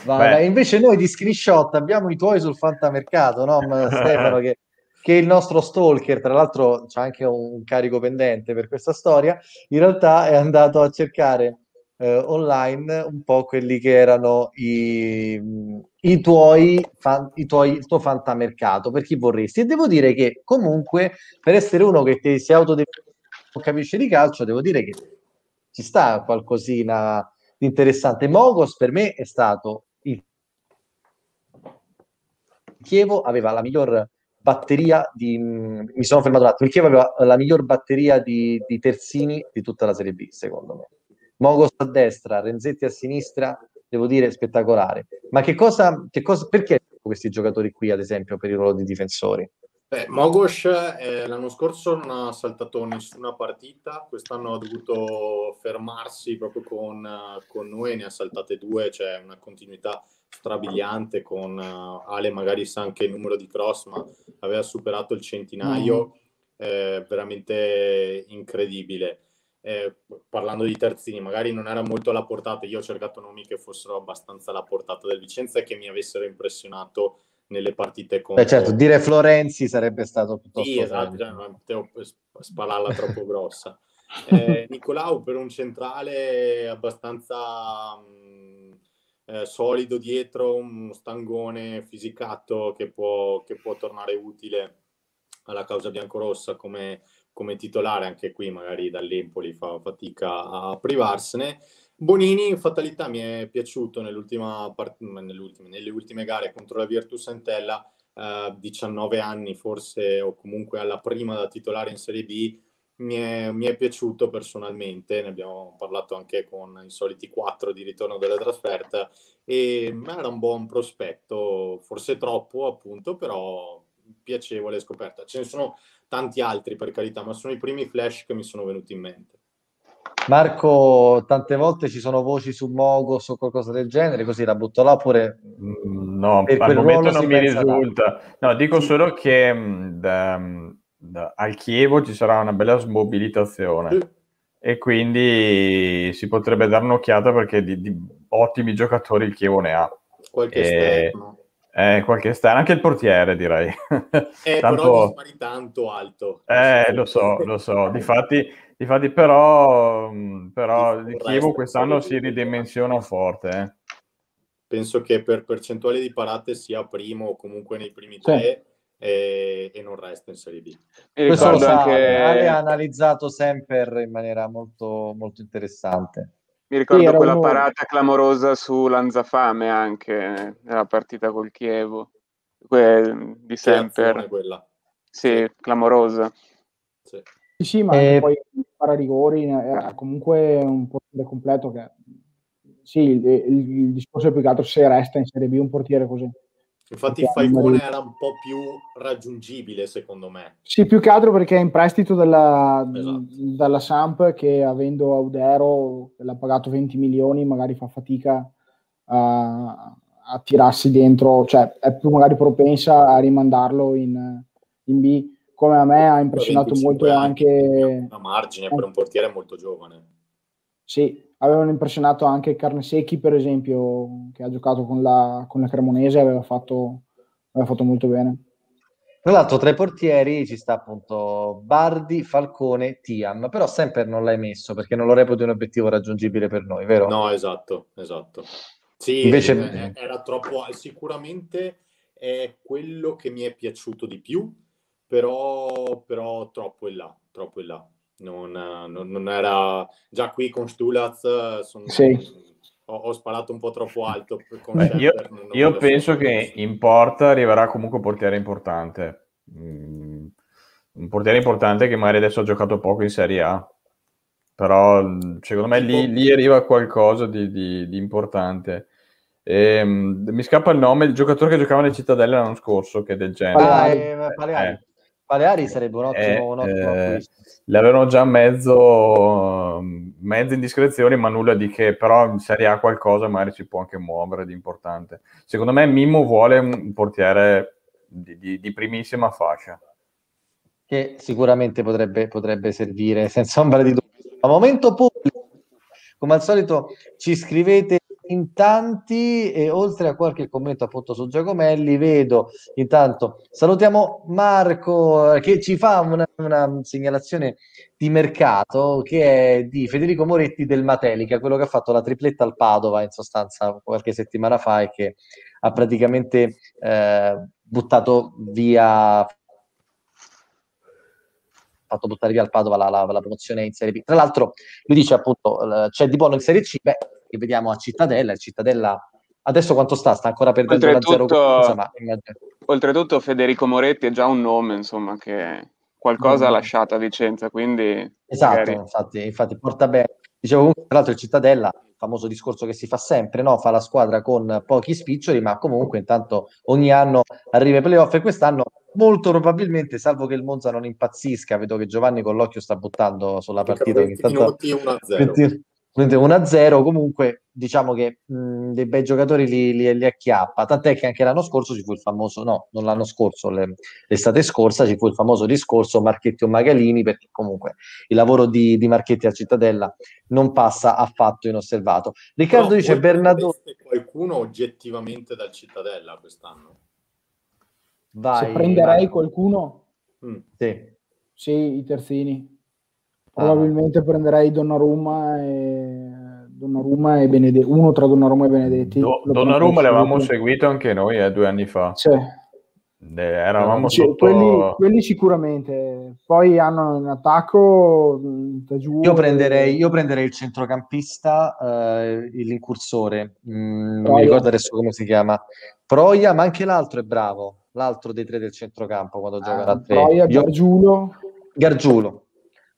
Vabbè, invece noi di screenshot abbiamo i tuoi sul fantamercato, no? Stefano, che, che, è il nostro stalker, tra l'altro c'è anche un carico pendente per questa storia, in realtà è andato a cercare eh, online un po' quelli che erano i, i, tuoi, fan, i tuoi, il tuo fantamercato, per chi vorresti. E devo dire che comunque, per essere uno che ti si autodefinisce non capisce di calcio, devo dire che ci sta qualcosina interessante. Mogos per me è stato il Chievo aveva la miglior batteria di mi sono fermato un attimo il Chievo aveva la miglior batteria di, di terzini di tutta la Serie B secondo me Mogos a destra Renzetti a sinistra devo dire spettacolare ma che cosa, che cosa perché questi giocatori qui ad esempio per il ruolo di difensori Beh, Mogos eh, l'anno scorso non ha saltato nessuna partita, quest'anno ha dovuto fermarsi proprio con, con noi, ne ha saltate due, c'è cioè una continuità strabiliante con uh, Ale magari sa anche il numero di cross, ma aveva superato il centinaio, mm. eh, veramente incredibile. Eh, parlando di terzini, magari non era molto alla portata, io ho cercato nomi che fossero abbastanza alla portata del Vicenza e che mi avessero impressionato nelle partite con... Beh, certo, dire Florenzi sarebbe stato piuttosto... Sì, esatto, cioè, non potevo spararla troppo grossa. Eh, Nicolau per un centrale abbastanza mh, eh, solido dietro, un stangone fisicato che può, che può tornare utile alla causa biancorossa come, come titolare, anche qui magari dall'Empoli fa fatica a privarsene. Bonini in fatalità mi è piaciuto part- nelle ultime gare contro la Virtus Entella, eh, 19 anni forse o comunque alla prima da titolare in Serie B, mi è, mi è, piaciuto personalmente, ne abbiamo parlato anche con i soliti quattro di ritorno della trasferta e era un buon prospetto, forse troppo appunto, però piacevole scoperta. Ce ne sono tanti altri per carità, ma sono i primi flash che mi sono venuti in mente. Marco, tante volte ci sono voci su Mogos o qualcosa del genere, così la butto là pure. Mm, no, al momento non mi risulta. No, dico sì. solo che mm, da, mm, da, al Chievo ci sarà una bella smobilitazione sì. e quindi si potrebbe dare un'occhiata perché di, di ottimi giocatori il Chievo ne ha. Qualche e... esterno. Eh, qualche esterno, anche il portiere direi. Eh, tanto... però tanto alto. Eh, lo so, lo so. Difatti Difatti, però, però il Chievo quest'anno si ridimensiona forte. Eh. penso che per percentuale di parate sia primo o comunque nei primi tre e, e, non resta in Serie B. E Questo sa, anche... Ale ha analizzato sempre in maniera molto, molto interessante. Mi ricordo sì, quella uno... parata clamorosa su Lanzafame anche nella partita col Chievo, que- di sempre. Sì, clamorosa. Sì. Sì, ma eh, poi para rigori è comunque un portiere completo che sì, il, il, il discorso è più che altro se resta in Serie B un portiere così. Infatti il Falcone era un po' più raggiungibile secondo me. Sì, più che altro perché è in prestito dalla, esatto. dalla Samp che avendo Audero, l'ha pagato 20 milioni, magari fa fatica a, a tirarsi dentro, cioè è più magari propensa a rimandarlo in, in B come a me ha impressionato molto anche... A margine per un portiere molto giovane. Sì, avevano impressionato anche Carnesecchi, per esempio, che ha giocato con la, con la Cremonese, aveva fatto, aveva fatto molto bene. Tra l'altro, tra i portieri ci sta appunto Bardi, Falcone, Tiam, però sempre non l'hai messo perché non lo reputi un obiettivo raggiungibile per noi, vero? No, esatto, esatto. Sì, Invece... era troppo... Sicuramente è quello che mi è piaciuto di più, però, però troppo in là, troppo in là. Non, non, non era già qui con Stulaz, son, sì. ho, ho, sparato un po' troppo alto. Beh, io, io penso che in porta arriverà comunque un portiere importante. Mm, un portiere importante che magari adesso ha giocato poco in Serie A, però secondo me lì, lì arriva qualcosa di, di, di importante. E, um, mi scappa il nome, il giocatore che giocava nel Cittadelle l'anno scorso, che è del genere. Ah, eh, eh. Paleari sarebbe un ottimo, eh, un ottimo eh, L'avevano già mezzo, mezzo indiscrezioni, ma nulla di che, però in Serie A qualcosa magari si può anche muovere di importante. Secondo me Mimmo vuole un portiere di, di, di primissima fascia. Che sicuramente potrebbe, potrebbe servire, senza ombra di dubbio. A momento pubblico, come al solito, ci scrivete in tanti e oltre a qualche commento appunto su Giacomelli vedo intanto salutiamo Marco eh, che ci fa una, una segnalazione di mercato che è di Federico Moretti del Matelica quello che ha fatto la tripletta al Padova in sostanza qualche settimana fa e che ha praticamente eh, buttato via fatto buttare via al Padova la, la, la, promozione in Serie B. Tra l'altro, lui dice appunto c'è di buono in Serie C, beh, che vediamo a Cittadella, il Cittadella adesso quanto sta? Sta ancora perdendo oltretutto, la 0 ma... oltretutto Federico Moretti è già un nome, insomma, che qualcosa mm. ha lasciato a Vicenza, quindi... Esatto, magari... infatti, infatti porta bene. Dicevo comunque, tra l'altro il Cittadella, famoso discorso che si fa sempre, no? fa la squadra con pochi spiccioli, ma comunque intanto ogni anno arriva ai playoff e quest'anno molto probabilmente, salvo che il Monza non impazzisca, vedo che Giovanni con l'occhio sta buttando sulla partita. 20 minuti 1-0. 1-0 comunque diciamo che mh, dei bei giocatori li, li, li, acchiappa tant'è che anche l'anno scorso ci fu il famoso no, non l'anno scorso, le, l'estate scorsa ci fu il famoso discorso Marchetti o Magalini perché comunque il lavoro di, di Marchetti a Cittadella non passa affatto inosservato Riccardo Però dice Bernardone qualcuno oggettivamente dal Cittadella quest'anno vai, Se prenderei vai. qualcuno mm. sì. sì, i terzini Probabilmente ah. prenderei Donnarumma e, Donnarumma e Benedetti, uno tra Donnarumma e Benedetti. Do, Donnarumma l'avevamo seguito anche noi eh, due anni fa. Sì. Eravamo sì, sotto... quelli, quelli, sicuramente. Poi hanno in attacco Tagiù io, prenderei, io prenderei il centrocampista, eh, l'incursore, mm, non mi ricordo adesso come si chiama, Proia, ma anche l'altro è bravo, l'altro dei tre del centrocampo quando ah, gioca da tre. Proia, io... Gargiulo. Gargiulo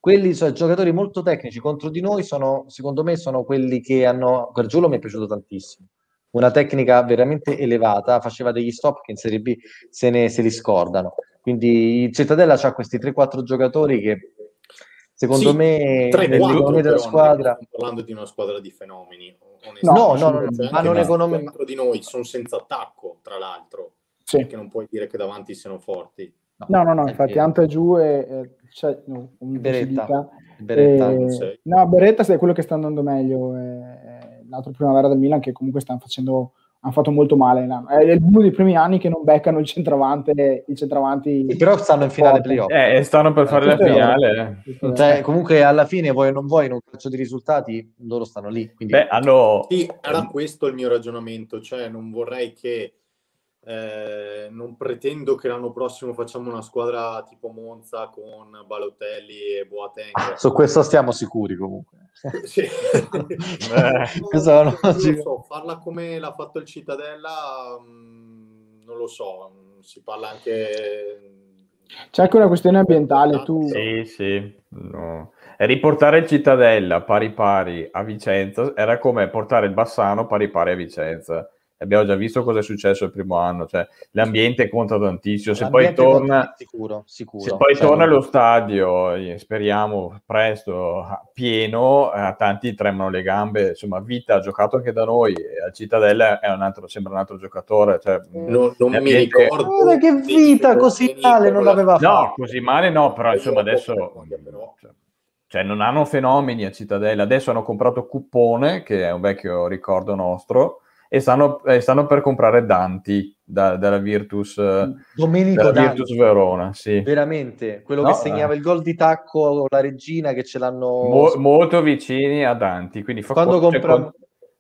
quelli sono giocatori molto tecnici contro di noi sono, secondo me, sono quelli che hanno. Gargiulo mi è piaciuto tantissimo. Una tecnica veramente elevata, faceva degli stop che in Serie B se, ne, se li scordano. Quindi il Cittadella ha questi 3-4 giocatori che secondo sì, me nell'economia della squadra stiamo parlando di una squadra di fenomeni no, no, no, ma non economia di noi sono senza attacco tra l'altro sì. perché non puoi dire che davanti siano forti No, no, no, infatti Ante giù e cioè, no, Beretta. Beretta. E, no, Beretta è quello che sta andando meglio. E, l'altro primavera del Milan che comunque stanno facendo hanno fatto molto male. È uno dei primi anni che non beccano il centravanti. Il centravanti però stanno in finale playoff. Eh, stanno per fare eh, la finale. Cioè, comunque, alla fine, vuoi o non vuoi, in un calcio di risultati, loro stanno lì. Quindi... Beh, hanno... Sì, era questo il mio ragionamento. Cioè, non vorrei che eh, non pretendo che l'anno prossimo facciamo una squadra tipo Monza con Balotelli e Boateng. Su questo stiamo sicuri comunque. sì. eh, non, non lo so, farla come l'ha fatto il Cittadella, mh, mm, non lo so, si parla anche... C'è anche una questione ambientale, tu... Sì, sì, no. E riportare il Cittadella pari pari a Vicenza era come portare il Bassano pari pari a Vicenza abbiamo già visto cosa è successo il primo anno, cioè l'ambiente conta tantissimo, se poi torna, sicuro, sicuro. Se poi cioè, torna allo stadio, speriamo presto, pieno, a tanti tremano le gambe, insomma Vita ha giocato anche da noi, a Cittadella è un altro, sembra un altro giocatore. Cioè, non, non mi ricordo. Guarda che Vita così male non l'aveva fatto. No, così male no, però insomma adesso... Cioè, cioè non hanno fenomeni a Cittadella, adesso hanno comprato Cuppone, che è un vecchio ricordo nostro, e stanno, eh, stanno per comprare Danti da, dalla Virtus, Domenico dalla Virtus Verona. Sì. Veramente, quello no, che segnava eh. il gol di tacco la regina che ce l'hanno... Mo- molto vicini a Danti, quindi fa Quando co- compra...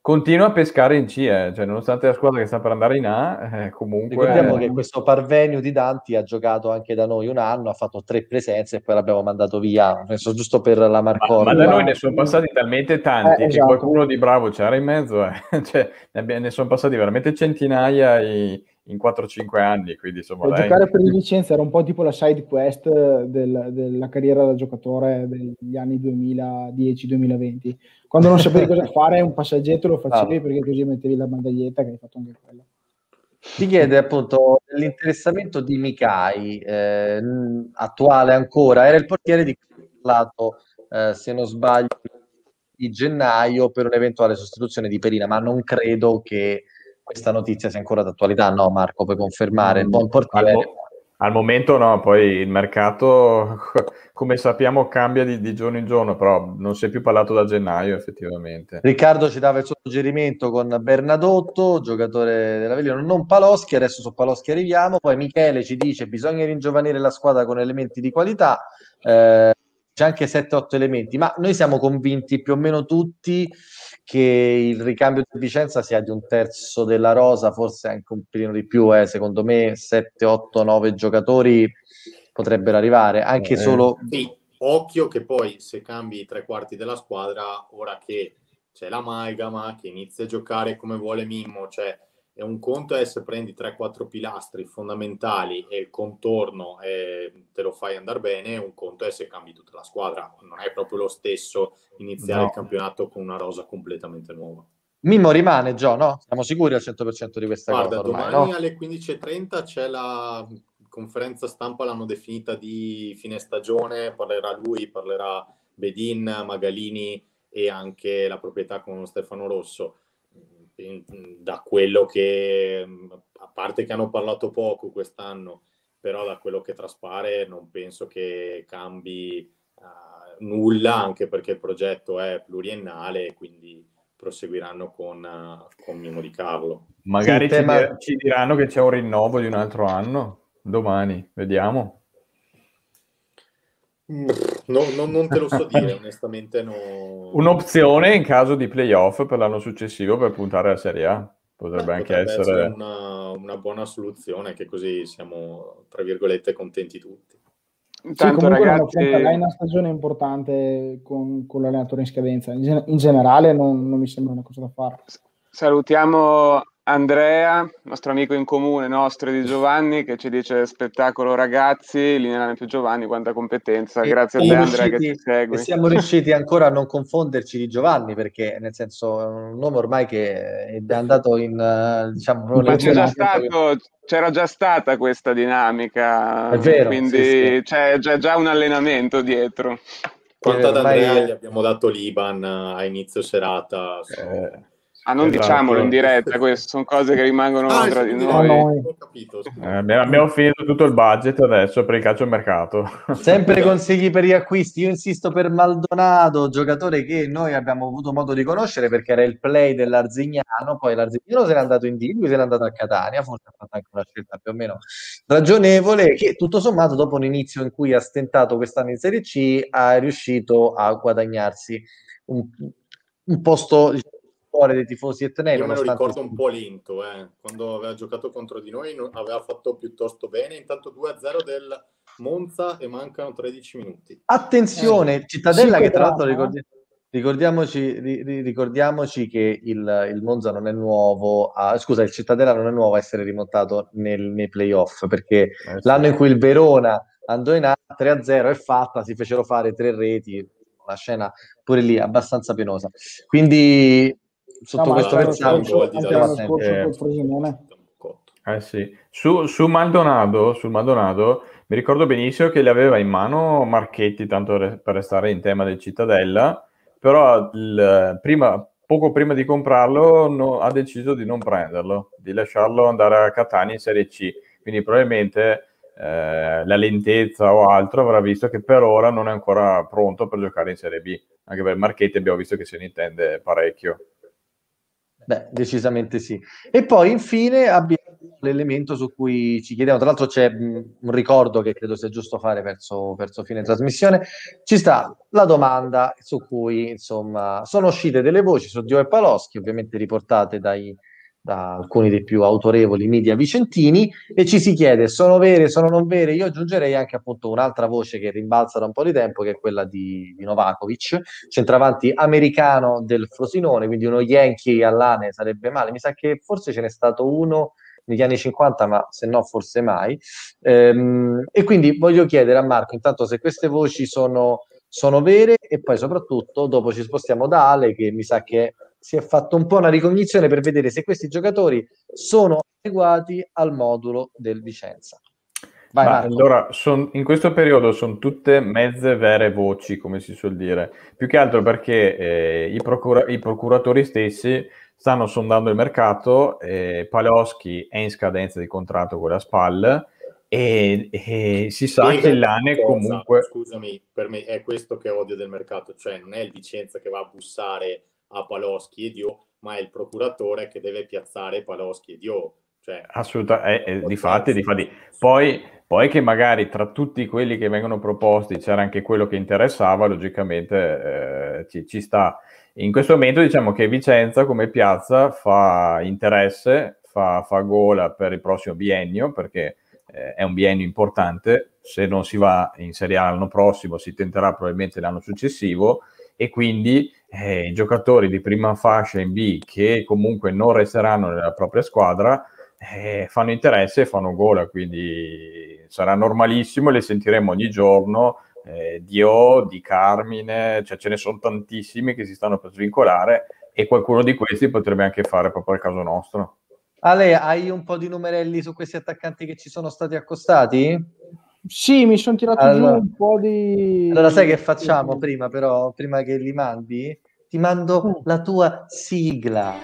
Continua a pescare in C, eh. cioè, nonostante la squadra che sta per andare in A, eh, comunque... Ricordiamo che questo Parvenio di Danti ha giocato anche da noi un anno, ha fatto tre presenze e poi l'abbiamo mandato via, penso giusto per la Marconi. Ma, ma da noi ne sono passati talmente tanti eh, esatto. che qualcuno di bravo c'era in mezzo, eh. cioè, ne, ne, sono passati veramente centinaia i, in 4-5 anni. Quindi, insomma, per giocare per il Vicenza era un po' tipo la side quest del, della carriera da giocatore degli anni 2010-2020. Quando non sapevi cosa fare, un passaggetto lo facevi ah. perché così mettevi la bandaglietta che hai fatto anche quello. Ti chiede appunto l'interessamento di Mikai, eh, attuale ancora, era il portiere di cui parlato, eh, se non sbaglio, di gennaio per un'eventuale sostituzione di Perina, ma non credo che questa notizia sia ancora d'attualità, no Marco, puoi confermare, il buon portiere. Al, al, momento no, poi il mercato, come sappiamo, cambia di, di, giorno in giorno, però non si è più parlato da gennaio effettivamente. Riccardo ci dava il suo suggerimento con Bernadotto, giocatore della Vellino, non Paloschi, adesso su Paloschi arriviamo, poi Michele ci dice bisogna ringiovanire la squadra con elementi di qualità, eh, c'è anche 7-8 elementi, ma noi siamo convinti più o meno tutti che il ricambio di Vicenza sia di un terzo della rosa, forse anche un pelino di più, eh. secondo me 7, 8, 9 giocatori potrebbero arrivare, anche eh. solo... Sì, occhio che poi se cambi i tre quarti della squadra, ora che c'è l'amalgama, che inizia a giocare come vuole Mimmo, cioè è un conto è se prendi 3-4 pilastri fondamentali e il contorno e te lo fai andare bene, un conto è se cambi tutta la squadra. Non è proprio lo stesso iniziare no. il campionato con una rosa completamente nuova. Mimmo rimane, Gio, no? Siamo sicuri al 100% di questa Guarda, cosa ormai, domani no? alle 15.30 c'è la conferenza stampa, l'hanno definita di fine stagione, parlerà lui, parlerà Bedin, Magalini e anche la proprietà con Stefano Rosso da quello che, a parte che hanno parlato poco quest'anno, però da quello che traspare non penso che cambi uh, nulla, anche perché il progetto è pluriennale e quindi proseguiranno con, uh, con Mimo Di Carlo. Magari sì, ci, tema... ci diranno che c'è un rinnovo di un altro anno, domani, vediamo. No, no, non te lo so dire, onestamente. No... Un'opzione in caso di playoff per l'anno successivo per puntare alla Serie A. Potrebbe Beh, anche potrebbe essere, una, una, buona soluzione, che così siamo, tra virgolette, contenti tutti. Intanto, sì, ragazzi... È una stagione importante con, con l'allenatore in scadenza. In, in generale non, non mi sembra una cosa da fare. Salutiamo Andrea, nostro amico in comune, nostro di Giovanni, che ci dice spettacolo ragazzi, linea più Giovanni, quanta competenza. Grazie a te Andrea che ci segui. E siamo riusciti ancora a non confonderci di Giovanni, perché nel senso è un nome ormai che è andato in... Eh, diciamo, Ma c'è già stato, c'era già stata questa dinamica, è vero, quindi sì, sì. C'è, c'è, già un allenamento dietro. Quanto ad Andrea gli abbiamo dato l'Iban a inizio serata. Su... Eh Ah, non esatto. diciamolo in diretta, queste sono cose che rimangono ah, tra di noi. noi. Capito, eh, abbiamo finito tutto il budget adesso per il calcio mercato. Sempre consigli per gli acquisti. Io insisto per Maldonado, giocatore che noi abbiamo avuto modo di conoscere perché era il play dell'Arzignano. Poi l'Arzignano se n'è andato in D, lui se n'è andato a Catania. Forse ha fatto anche una scelta più o meno ragionevole. Che tutto sommato, dopo un inizio in cui ha stentato quest'anno in Serie C, ha riuscito a guadagnarsi un, un posto cuore dei tifosi etnei. Io me lo ricordo un po' lento, eh. quando aveva giocato contro di noi aveva fatto piuttosto bene, intanto 2-0 del Monza e mancano 13 minuti. Attenzione, eh, Cittadella che tra l'altro ricordi- ricordiamoci, ricordiamoci, che il, il, Monza non è nuovo, a, scusa, il Cittadella non è nuovo a essere rimontato nel, nei playoff, perché eh, sì. l'anno in cui il Verona andò in A 3-0 è fatta, si fecero fare tre reti, una scena pure lì abbastanza penosa. Quindi sotto no, questo versante eh sì. su, su, Maldonado, sul Maldonado mi ricordo benissimo che li aveva in mano Marchetti, tanto re, per restare in tema del Cittadella, però il, prima, poco prima di comprarlo no, ha deciso di non prenderlo, di lasciarlo andare a Catania in Serie C, quindi probabilmente eh, la lentezza o altro avrà visto che per ora non è ancora pronto per giocare in Serie B, anche per Marchetti abbiamo visto che se ne intende parecchio. Beh, decisamente sì. E poi infine abbiamo l'elemento su cui ci chiediamo, tra l'altro c'è un ricordo che credo sia giusto fare verso, verso fine trasmissione, ci sta la domanda su cui insomma sono uscite delle voci su Dio e Paloschi, ovviamente riportate dai, da alcuni dei più autorevoli media vicentini e ci si chiede sono vere, sono non vere? Io aggiungerei anche appunto un'altra voce che rimbalza da un po' di tempo che è quella di, di Novakovic, centravanti americano del Frosinone, quindi uno Yankee all'Ane sarebbe male, mi sa che forse ce n'è stato uno negli anni 50, ma se no forse mai. Ehm, e quindi voglio chiedere a Marco intanto se queste voci sono, sono vere e poi soprattutto dopo ci spostiamo da Ale che mi sa che si è fatto un po' una ricognizione per vedere se questi giocatori sono adeguati al modulo del Vicenza. Vai, allora, son, in questo periodo sono tutte mezze vere voci, come si suol dire, più che altro perché eh, i, procura- i, procuratori stessi stanno sondando il mercato, eh, Paloschi è in scadenza di contratto con la SPAL e, e si sa e che l'ANE comunque... Scusami, per me è questo che odio del mercato, cioè non è il Vicenza che va a bussare a Paloschi e Dio, ma è il procuratore che deve piazzare Paloschi e Dio. Cioè, Assolutamente, eh, eh, di fatti, di fatti. Poi, poi che magari tra tutti quelli che vengono proposti c'era anche quello che interessava, logicamente eh, ci, ci, sta. In questo momento diciamo che Vicenza come piazza fa interesse, fa, fa gola per il prossimo biennio, perché eh, è un biennio importante, se non si va in Serie A l'anno prossimo si tenterà probabilmente l'anno successivo e quindi eh, i giocatori di prima fascia in B che comunque non resteranno nella propria squadra eh, fanno interesse e fanno gola, quindi sarà normalissimo, le sentiremo ogni giorno. Eh, Dio, di Carmine, cioè ce ne sono tantissimi che si stanno per svincolare e qualcuno di questi potrebbe anche fare proprio il caso nostro. Ale, hai un po' di numerelli su questi attaccanti che ci sono stati accostati? Sì, mi sono tirato allora, giù un po' di... Allora sai che facciamo prima però, prima che li mandi? Ti mando mm. la tua sigla.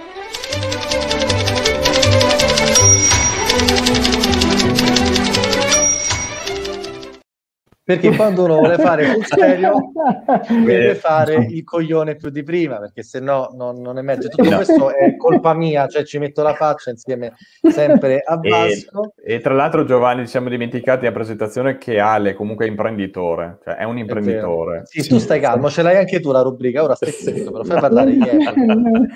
Perché quando uno vuole fare sul serio deve fare il coglione più di prima perché se no non, non emerge tutto no. questo è colpa mia cioè ci metto la faccia insieme sempre a Vasco e, e tra l'altro Giovanni ci siamo dimenticati la presentazione che Ale comunque è imprenditore cioè è un imprenditore. Sì, sì, tu stai calmo ce l'hai anche tu la rubrica ora stai zitto però fai parlare ieri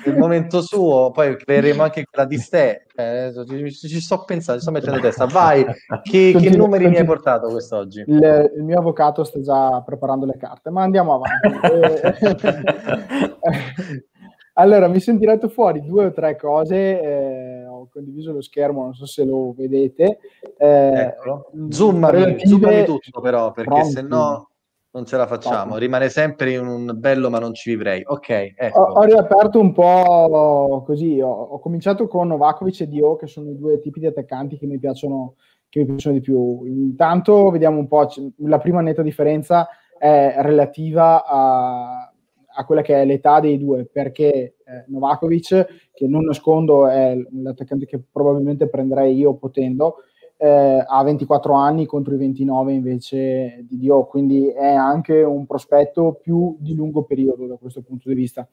il momento suo poi creeremo anche quella di ste eh, ci, ci, sto pensando ci sto mettendo in testa. Vai che, che numeri mi hai portato quest'oggi? Il, il mio avvocato sta già preparando le carte, ma andiamo avanti. allora, mi sono tirato fuori due o tre cose, eh, ho condiviso lo schermo, non so se lo vedete. Eh, zoomami, zoomami tutto però, perché se no non ce la facciamo, rimane sempre in un bello ma non ci vivrei. Ok, ecco. ho, ho, riaperto un po' così, ho, ho, cominciato con Novakovic e Dio, che sono i due tipi di attaccanti che mi piacciono che mi piacciono di più. Intanto vediamo un po', la prima netta differenza è relativa a, a quella che è l'età dei due, perché eh, Novakovic, che non nascondo è l'attaccante che probabilmente prenderei io potendo, eh, ha 24 anni contro i 29 invece di Dio, quindi è anche un prospetto più di lungo periodo da questo punto di vista.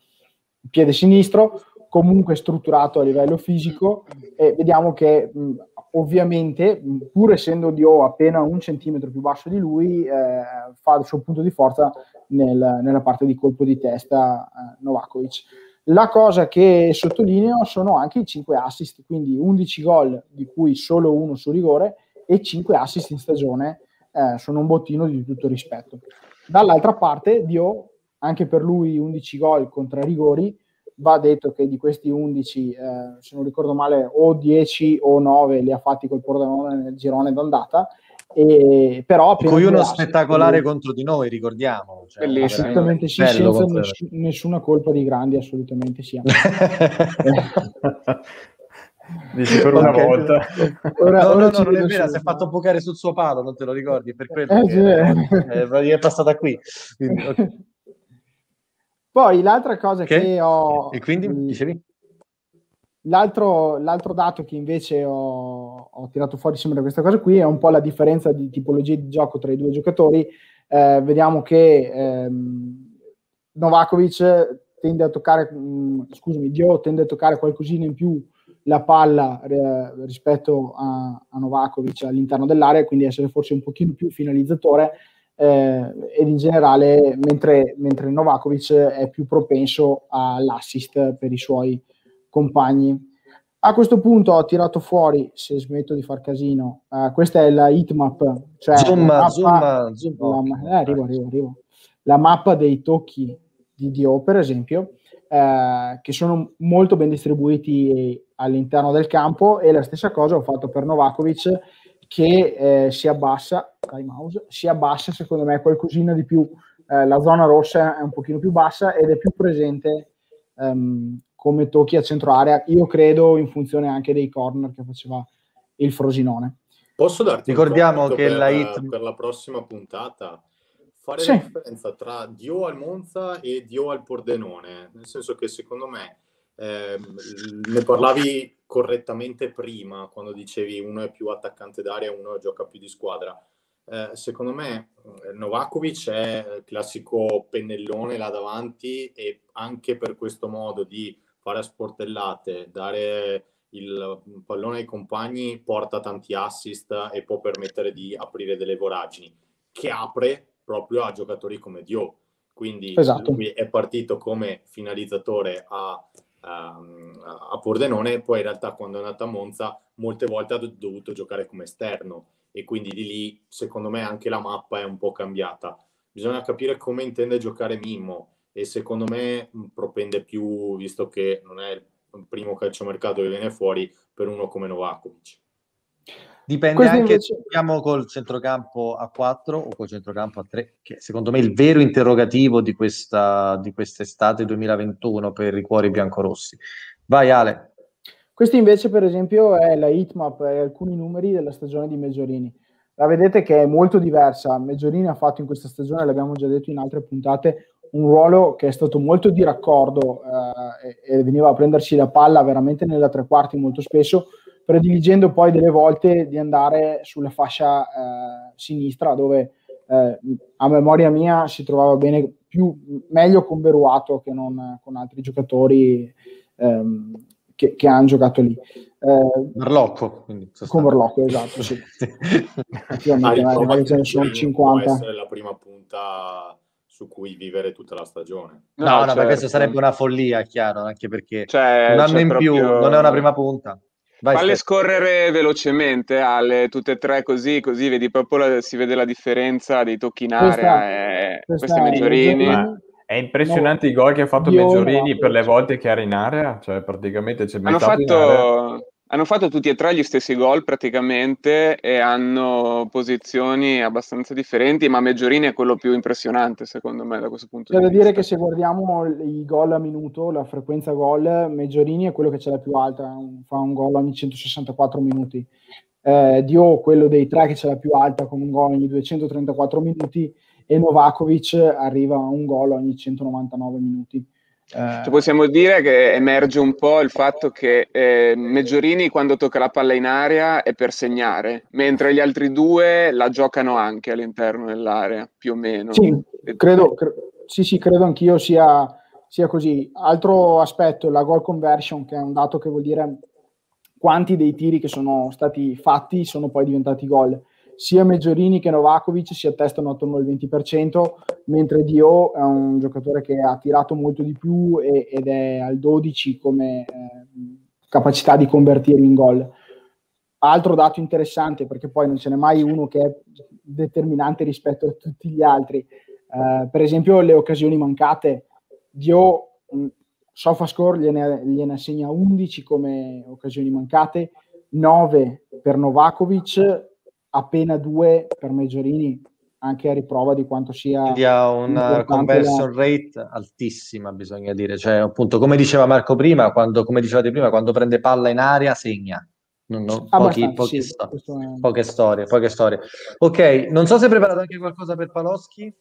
Piede sinistro, comunque strutturato a livello fisico e vediamo che mh, ovviamente, pur essendo Dio appena un centimetro più basso di lui, eh, fa il suo punto di forza nel, nella parte di colpo di testa eh, Novakovic. La cosa che sottolineo sono anche i 5 assist, quindi 11 gol, di cui solo uno su rigore, e 5 assist in stagione eh, sono un bottino di tutto rispetto. Dall'altra parte, Dio, anche per lui 11 gol contro rigori, va detto che di questi 11, eh, se non ricordo male, o 10 o 9 li ha fatti col Pordenone nel girone d'andata, e, però di cui uno spettacolare lui... contro di noi, ricordiamo. Cioè, assolutamente sì, senza ness- nessuna colpa di grandi, assolutamente sì. Dici per una okay. volta. Ora, no, ora no, no, non è vero, si è fatto bucare sul suo palo, non te lo ricordi, per quello eh, che, sì. è passata qui. Quindi, okay. Poi l'altra cosa okay. che ho... E quindi, dicevi? L'altro, l'altro, dato che invece ho, ho, tirato fuori sempre questa cosa qui è un po' la differenza di tipologia di gioco tra i due giocatori. Eh, vediamo che ehm, Novakovic tende a toccare, mh, mm, scusami, Dio tende a toccare qualcosina in più la palla eh, rispetto a, a, Novakovic all'interno dell'area, quindi essere forse un pochino più finalizzatore. Eh, ed in generale, mentre, mentre Novakovic è più propenso all'assist per i suoi compagni. A questo punto ho tirato fuori, se smetto di far casino, uh, questa è la heatmap, cioè zoom, la, mappa, zoom, zoom. La, eh, arrivo, arrivo, arrivo. la mappa dei tocchi di Dio, per esempio, eh, che sono molto ben distribuiti all'interno del campo e la stessa cosa ho fatto per Novakovic che eh, si abbassa, mouse, si abbassa secondo me qualcosina di più, eh, la zona rossa è un pochino più bassa ed è più presente um, come tocchi a centro area, io credo in funzione anche dei corner che faceva il Frosinone. Posso darti Ricordiamo che per, la hit... per la prossima puntata fare sì. la differenza tra Dio al Monza e Dio al Pordenone, nel senso che secondo me eh, ne parlavi correttamente prima quando dicevi uno è più attaccante d'aria, uno gioca più di squadra. Eh, secondo me eh, Novakovic è il classico pennellone là davanti e anche per questo modo di fare sportellate, dare il pallone ai compagni porta tanti assist e può permettere di aprire delle voragini che apre proprio a giocatori come Dio. Quindi esatto. lui è partito come finalizzatore a, a, a Pordenone, poi in realtà quando è andato a Monza molte volte ha dovuto giocare come esterno e quindi di lì secondo me anche la mappa è un po' cambiata. Bisogna capire come intende giocare Mimmo e secondo me propende più, visto che non è il primo calciomercato che viene fuori, per uno come Novakovic. Dipende Questo anche invece... se giochiamo col centrocampo a 4 o col centrocampo a 3, che secondo me è il vero interrogativo di, questa, di quest'estate 2021 per i cuori biancorossi. Vai Ale. Questo invece per esempio è la hitmap e alcuni numeri della stagione di Meggiorini. La vedete che è molto diversa. Meggiorini ha fatto in questa stagione, l'abbiamo già detto in altre puntate, un ruolo che è stato molto di raccordo eh, e, e, veniva a prendersi la palla veramente nella tre quarti molto spesso, prediligendo poi delle volte di andare sulla fascia eh, sinistra dove eh, a memoria mia si trovava bene più, meglio con Beruato che non con altri giocatori ehm, che, che hanno giocato lì. Eh, Marlocco. Con Marlocco, esatto, sì. sì. magari ce ne sono 50. Può essere la prima punta su cui vivere tutta la stagione. No, no, certo. ma questo sarebbe una follia, chiaro, anche perché cioè, un anno in proprio... più non è una prima punta. Vai, Falle scorrere velocemente, alle tutte e tre così, così vedi proprio la, si vede la differenza dei tocchi in area. E, questi Meggiorini. È impressionante no, i gol che ha fatto Meggiorini per le volte che era in area, cioè praticamente c'è Hanno fatto hanno fatto tutti e tre gli stessi gol praticamente e hanno posizioni abbastanza differenti, ma Meggiorini è quello più impressionante secondo me da questo punto C'è di vista. C'è da dire che se guardiamo i gol a minuto, la frequenza gol, Meggiorini è quello che ce l'ha più alta, fa un gol ogni 164 minuti. Eh, Dio quello dei tre che ce l'ha più alta con un gol ogni 234 minuti e Novakovic arriva a un gol ogni 199 minuti. Eh... Cioè possiamo dire che emerge un po' il fatto che eh, Meggiorini quando tocca la palla in aria è per segnare, mentre gli altri due la giocano anche all'interno dell'area, più o meno. Sì, credo, cre- sì, sì, credo anch'io sia, sia così. Altro aspetto, la goal conversion, che è un dato che vuol dire quanti dei tiri che sono stati fatti sono poi diventati gol sia Meggiorini che Novakovic si attestano attorno al 20%, mentre Dio è un giocatore che ha tirato molto di più e, ed è al 12% come eh, capacità di convertire in gol. Altro dato interessante, perché poi non ce n'è mai uno che è determinante rispetto a tutti gli altri, eh, per esempio le occasioni mancate, Dio SofaScore gliene, gliene assegna 11 come occasioni mancate, 9 per Novakovic appena due per Meggiorini, anche a riprova di quanto sia... Quindi ha una conversion la... rate altissima, bisogna dire. Cioè, appunto, come diceva Marco prima, quando, come dicevate prima, quando prende palla in aria segna. Non, non, pochi, pochi sì, sto- è... Poche storie, poche storie. Ok, non so se hai preparato anche qualcosa per Paloschi.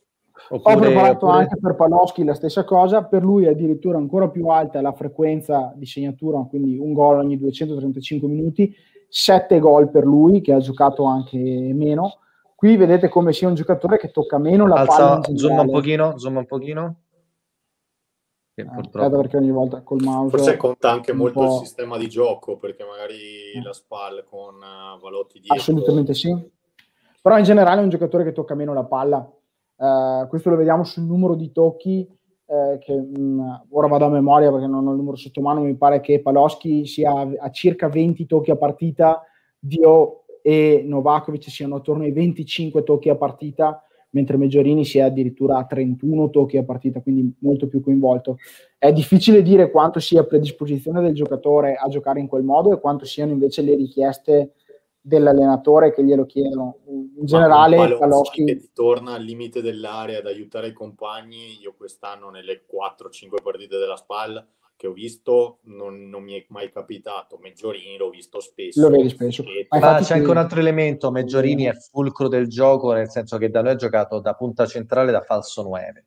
Oppure, Ho preparato oppure... anche per Paloschi la stessa cosa, per lui è addirittura ancora più alta la frequenza di segnatura, quindi un gol ogni 235 minuti 7 gol per lui, che ha giocato anche meno. Qui vedete come sia un giocatore che tocca meno la Alza, palla. Zoom un pochino, zoom un pochino. Eh, perché ogni volta col mouse forse conta anche molto il sistema di gioco perché magari eh. la SPAL con uh, Valotti dietro assolutamente sì però in generale è un giocatore che tocca meno la palla uh, questo lo vediamo sul numero di tocchi eh, che mh, mm, ora vado a memoria perché non ho il numero sotto mano, mi pare che Paloschi sia a circa 20 tocchi a partita, Dio e Novakovic siano attorno ai 25 tocchi a partita, mentre Meggiorini sia addirittura a 31 tocchi a partita, quindi molto più coinvolto. È difficile dire quanto sia predisposizione del giocatore a giocare in quel modo e quanto siano invece le richieste dell'allenatore che glielo chiedono. In generale, Paloschi che torna al limite dell'area ad aiutare i compagni. Io quest'anno nelle 4-5 partite della SPAL che ho visto non, non, mi è mai capitato. Meggiorini l'ho visto spesso. Lo vedi spesso. Ma c'è anche un altro elemento, Meggiorini è fulcro del gioco, nel senso che da noi ha giocato da punta centrale da falso 9.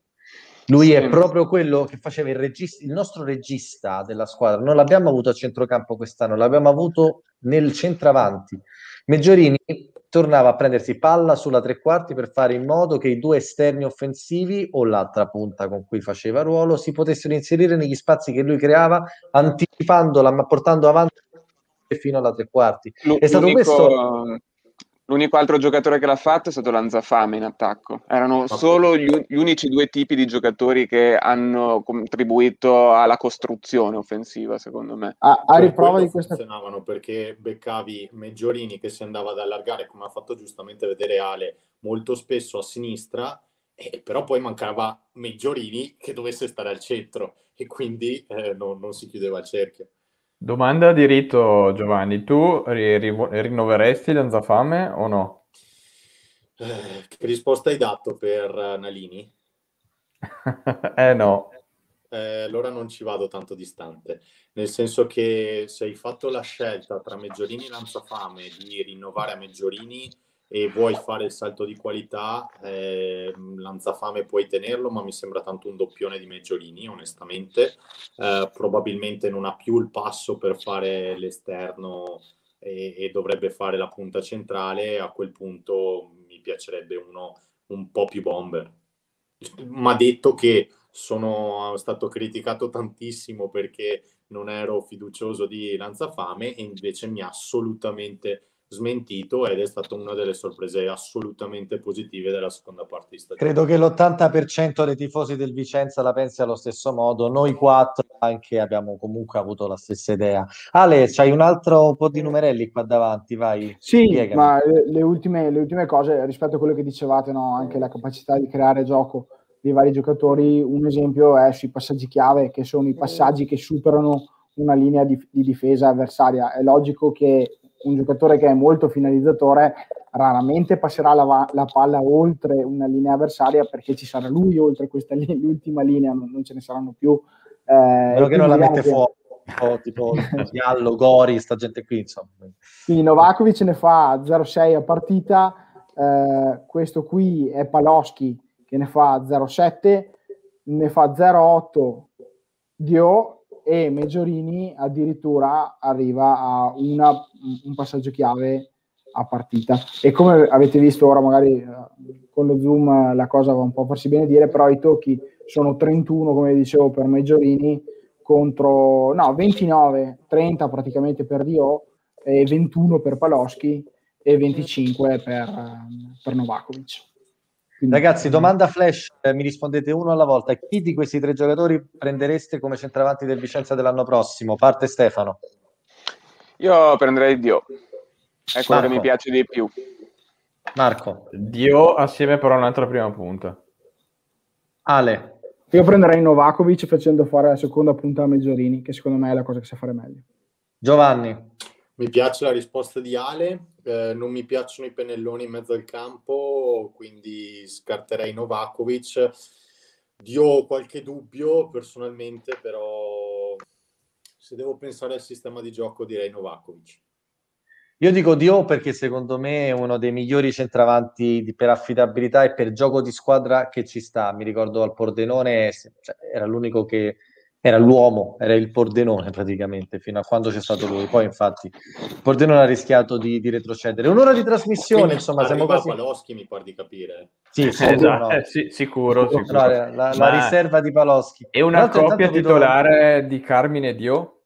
Lui sì. è proprio quello che faceva il, regista, il nostro regista della squadra. Non l'abbiamo avuto a centrocampo quest'anno, l'abbiamo avuto nel centravanti. Meggiorini tornava a prendersi palla sulla tre quarti per fare in modo che i due esterni offensivi o l'altra punta con cui faceva ruolo si potessero inserire negli spazi che lui creava, anticipandola ma portando avanti fino alla tre quarti. L- è stato questo L'unico altro giocatore che l'ha fatto è stato Lanzafame in attacco. Erano okay. solo gli, gli, unici due tipi di giocatori che hanno contribuito alla costruzione offensiva, secondo me. Ah, a riprova di questa funzionavano perché beccavi Meggiorini che si andava ad allargare, come ha fatto giustamente vedere Ale, molto spesso a sinistra, eh, però poi mancava Meggiorini che dovesse stare al centro e quindi eh, non, non si chiudeva il cerchio. Domanda di rito, Giovanni, tu ri- ri- rinnoveresti Lanzafame o no? Eh, che risposta hai dato per Nalini? eh no. Eh, allora non ci vado tanto distante, nel senso che se hai fatto la scelta tra Meggiorini e Lanzafame di rinnovare a Meggiorini, e vuoi fare il salto di qualità, eh, Lanzafame puoi tenerlo, ma mi sembra tanto un doppione di Meggiolini, onestamente. Eh, probabilmente non ha più il passo per fare l'esterno e, e, dovrebbe fare la punta centrale. A quel punto mi piacerebbe uno un po' più bomber. Ma detto che sono stato criticato tantissimo perché non ero fiducioso di Lanzafame e invece mi ha assolutamente smentito ed è stata una delle sorprese assolutamente positive della seconda parte di stagione. Credo che l'80% dei tifosi del Vicenza la pensi allo stesso modo, noi quattro anche abbiamo comunque avuto la stessa idea. Ale, c'hai un altro po' di numerelli qua davanti, vai. Sì, spiegami. ma le ultime, le ultime, cose rispetto a quello che dicevate, no? anche la capacità di creare gioco dei vari giocatori, un esempio è sui passaggi chiave, che sono i passaggi che superano una linea di, di difesa avversaria. È logico che un giocatore che è molto finalizzatore raramente passerà la, la, palla oltre una linea avversaria perché ci sarà lui oltre questa linea, l'ultima linea, non, non, ce ne saranno più. Eh, che non la mette che... fuori. Oh, tipo Diallo, Gori, sta gente qui insomma. Quindi Novakovic ne fa 0-6 a partita, eh, questo qui è Paloschi che ne fa 0,7, ne fa 0,8 Dio e Meggiorini addirittura arriva a una, un passaggio chiave a partita. E come avete visto ora, magari eh, con lo zoom la cosa va un po' a farsi bene dire, però i tocchi sono 31, come dicevo, per Meggiorini contro no, 29, 30 praticamente per Dio e 21 per Paloschi e 25 per, per Novakovic. Quindi, Ragazzi, domanda flash, eh, mi rispondete uno alla volta. Chi di questi tre giocatori prendereste come centravanti del Vicenza dell'anno prossimo? Parte Stefano. Io prenderei Dio, è quello Marco. che mi piace di più. Marco. Dio assieme però a un'altra prima punta. Ale. Io prenderei Novakovic facendo fare la seconda punta a Meggiorini, che secondo me è la cosa che sa fare meglio. Giovanni. Mi piace la risposta di Ale, eh, non mi piacciono i pennelloni in mezzo al campo, quindi scarterei Novakovic. Io ho qualche dubbio personalmente, però se devo pensare al sistema di gioco direi Novakovic. Io dico Dio perché secondo me è uno dei migliori centravanti per affidabilità e per gioco di squadra che ci sta. Mi ricordo al Pordenone, cioè, era l'unico che era l'uomo, era il Pordenone praticamente fino a quando c'è stato lui. Poi infatti il Pordenone ha rischiato di, di retrocedere. Un'ora di trasmissione, Quindi insomma, siamo quasi... Paloschi mi pare di capire. Sì, sì esatto. no. eh, sì sicuro. sicuro. No, la, la, la, riserva di Paloschi. E una coppia titolare vedo... di Carmine Dio?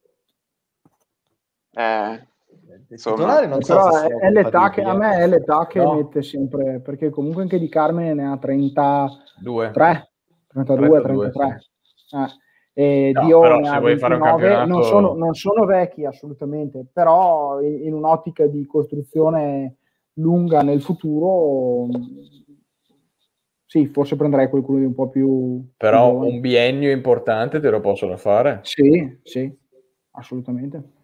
Eh, titolare non so però è, è l'età che a me è l'età che no. mette sempre perché comunque anche di Carmine ne ha 32 32 32 33 eh. E no, Dio ne ha 29 non sono, non sono, vecchi assolutamente però in, in, un'ottica di costruzione lunga nel futuro sì, forse prenderei qualcuno di un po' più però più un biennio importante te lo possono fare. Sì, sì, assolutamente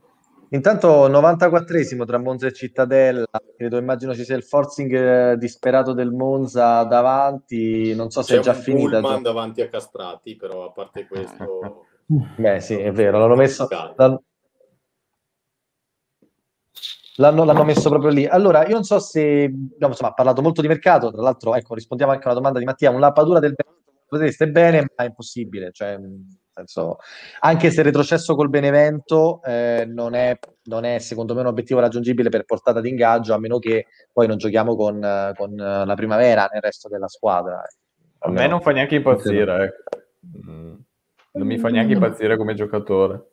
Intanto 94esimo tra Monza e Cittadella, credo immagino ci sia il forcing eh, disperato del Monza davanti, non so se C'è è già finita. C'è davanti a Castrati, però a parte questo... Beh sì, è vero, l'hanno messo... L'hanno, l'hanno, messo proprio lì. Allora, io non so se... Insomma, ha parlato molto di mercato, tra l'altro, ecco, rispondiamo anche a una domanda di Mattia, un lappatura del potreste bene, ma è impossibile, cioè senso, anche se il retrocesso col Benevento eh, non, è, non, è, secondo me un obiettivo raggiungibile per portata di ingaggio, a meno che poi non giochiamo con, con la primavera nel resto della squadra. A me non fa neanche impazzire, ecco. mm. non mi fa neanche impazzire come giocatore.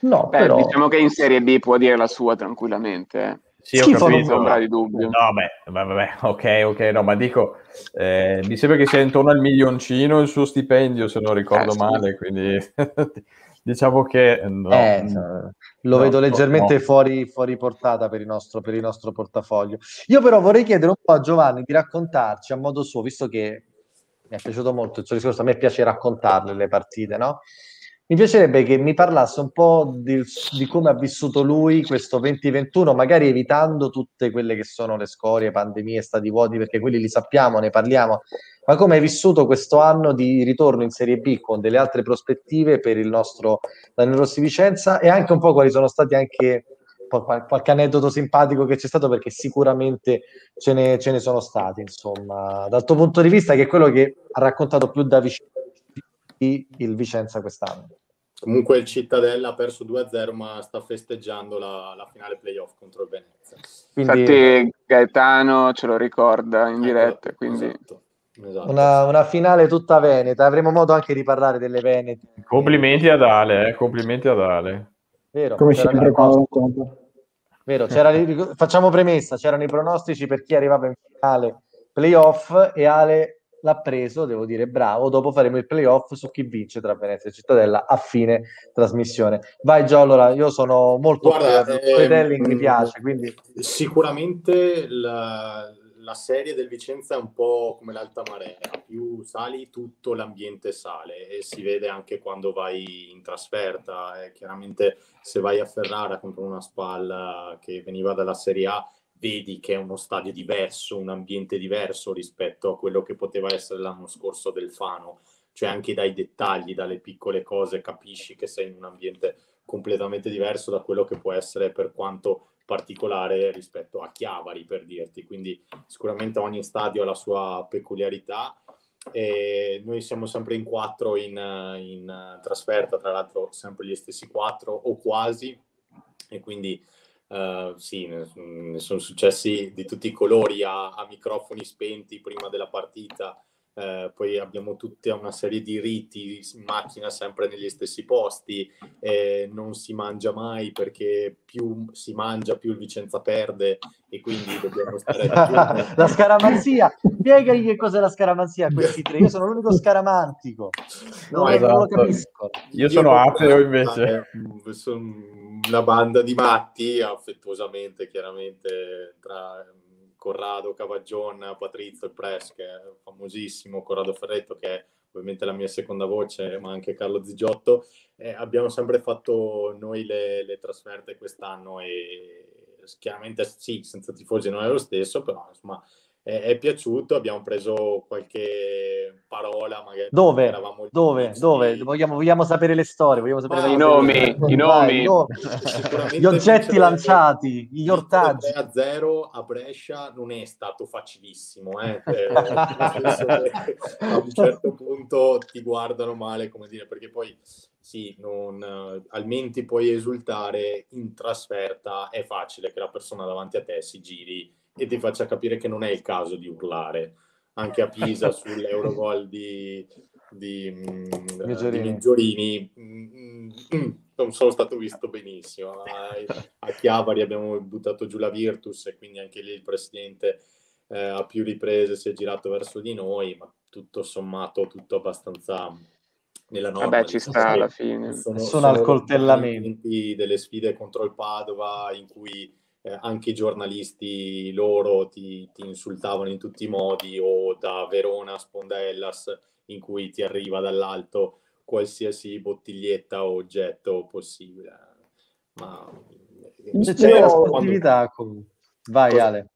No, Beh, però... diciamo che in Serie B può dire la sua tranquillamente. Eh. Sì, ho Schifo capito. Non di dubbio. No, beh, vabbè, ok, ok, no, ma dico, eh, mi sembra che sia intorno al milioncino il suo stipendio, se non ricordo eh, male, sì. quindi diciamo che no, eh, lo no, vedo leggermente no. fuori, fuori, portata per il, nostro, per il nostro portafoglio. Io però vorrei chiedere un po' a Giovanni di raccontarci a modo suo, visto che mi è piaciuto molto il suo discorso, a me piace raccontarle le partite, no? Mi piacerebbe che mi parlasse un po' di, di, come ha vissuto lui questo 2021, magari evitando tutte quelle che sono le scorie, pandemie, stati vuoti, perché quelli li sappiamo, ne parliamo, ma come hai vissuto questo anno di ritorno in Serie B con delle altre prospettive per il nostro Daniel Rossi Vicenza? E anche un po' quali sono stati anche qualche aneddoto simpatico che c'è stato perché sicuramente ce ne, ce ne sono stati, insomma, dal tuo punto di vista che è quello che ha raccontato più da vicino il Vicenza quest'anno. Comunque il Cittadella ha perso 2-0 ma sta festeggiando la, la finale playoff contro il Venezia. Quindi... Infatti Gaetano ce lo ricorda in ecco, diretta. Quindi... Esatto. Esatto. Una, una, finale tutta veneta, avremo modo anche di parlare delle venete. Complimenti ad Ale, eh? complimenti ad Ale. Vero, Come sempre conto. Vero, facciamo premessa, c'erano i pronostici per chi arrivava in finale playoff e Ale l'ha preso, devo dire bravo. Dopo faremo il playoff su chi vince tra Venezia e Cittadella a fine trasmissione. Vai Gio, allora io sono molto Guarda, eh, mi piace. Quindi... Sicuramente la, la, serie del Vicenza è un po' come l'alta marea, più sali tutto l'ambiente sale e si vede anche quando vai in trasferta. Eh, chiaramente se vai a Ferrara contro una spalla che veniva dalla Serie A vedi che è uno stadio diverso, un ambiente diverso rispetto a quello che poteva essere l'anno scorso del Fano. Cioè anche dai dettagli, dalle piccole cose, capisci che sei in un ambiente completamente diverso da quello che può essere per quanto particolare rispetto a Chiavari, per dirti. Quindi sicuramente ogni stadio ha la sua peculiarità. E noi siamo sempre in quattro in, in trasferta, tra l'altro sempre gli stessi quattro o quasi, e quindi uh, sì, ne, ne, sono successi di tutti i colori a, a microfoni spenti prima della partita eh, poi abbiamo tutta una serie di riti in macchina sempre negli stessi posti, eh, non si mangia mai perché più si mangia più il Vicenza perde e quindi dobbiamo stare la scaramanzia, spiegagli che cos'è la scaramanzia a questi tre, io sono l'unico scaramantico, no, esatto. non lo capisco. Io, io sono ateo invece. Eh, sono una banda di matti, affettuosamente chiaramente tra Corrado Cavaggion, Patrizio il Press, che è famosissimo, Corrado Ferretto, che è ovviamente la mia seconda voce, ma anche Carlo Zigiotto. Eh, abbiamo sempre fatto noi le, le trasferte quest'anno e chiaramente sì, senza tifosi non è lo stesso, però insomma è, è piaciuto, abbiamo preso qualche parola, magari dove? Dove? Dove? Vogliamo, vogliamo, sapere le storie, vogliamo sapere ah, i nomi, i nomi, gli oggetti lanciati, gli ortaggi. 3 a 0 a Brescia non è stato facilissimo, eh? eh a un certo punto ti guardano male, come dire, perché poi sì, non, almeno ti puoi esultare in trasferta, è facile che la persona davanti a te si giri e ti faccia capire che non è il caso di urlare. Anche a Pisa sull'Eurogol di, di, mm, di Miggiorini mm, mm, non sono stato visto benissimo. A, Chiavari abbiamo buttato giù la Virtus e quindi anche lì il presidente eh, a più riprese si è girato verso di noi, ma tutto sommato tutto abbastanza nella norma. Vabbè, ci sta alla fine. Sono, sono al coltellamento. delle sfide contro il Padova in cui eh, anche i giornalisti loro ti, ti, insultavano in tutti i modi o da Verona a Spondellas in cui ti arriva dall'alto qualsiasi bottiglietta o oggetto possibile. Ma se c'è la sportività, quando... vai Ale.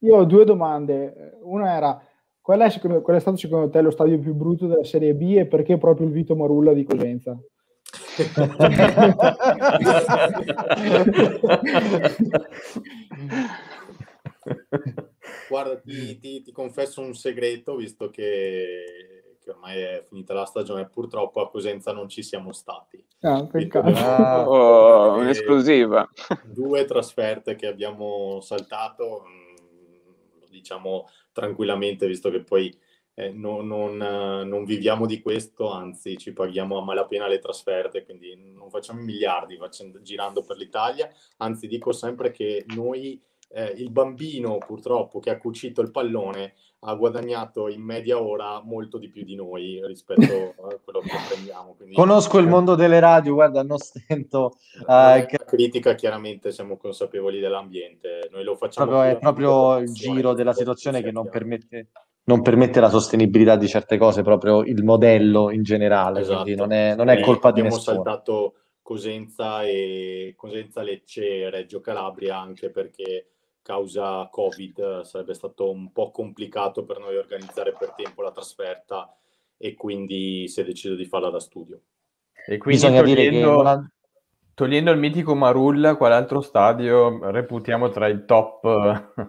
Io ho due domande. Una era qual è, secondo, qual è stato secondo te lo stadio più brutto della Serie B e perché proprio il Vito Marulla di Cosenza? Guarda, ti, ti, ti, confesso un segreto, visto che, che, ormai è finita la stagione, purtroppo a Cosenza non ci siamo stati. Ah, ah, oh, un'esclusiva. Due trasferte che abbiamo saltato, mm, lo diciamo tranquillamente, visto che poi eh, non, non, non, viviamo di questo, anzi ci paghiamo a malapena le trasferte, quindi non facciamo miliardi facendo, girando per l'Italia, anzi dico sempre che noi, eh, il bambino purtroppo che ha cucito il pallone, ha guadagnato in media ora molto di più di noi rispetto a quello che prendiamo. Quindi, Conosco il mondo delle radio, guarda, non stento. Uh, che... critica, chiaramente siamo consapevoli dell'ambiente, noi lo facciamo. Proprio, è proprio il giro della situazione che non permette non permette la sostenibilità di certe cose, proprio il modello in generale, esatto. quindi non è, non è colpa di nessuno. Abbiamo saltato Cosenza e Cosenza Lecce e Reggio Calabria anche perché causa Covid sarebbe stato un po' complicato per noi organizzare per tempo la trasferta e quindi si è deciso di farla da studio. E quindi Bisogna dire che. Togliendo il mitico Marulla, quale altro stadio reputiamo tra i top?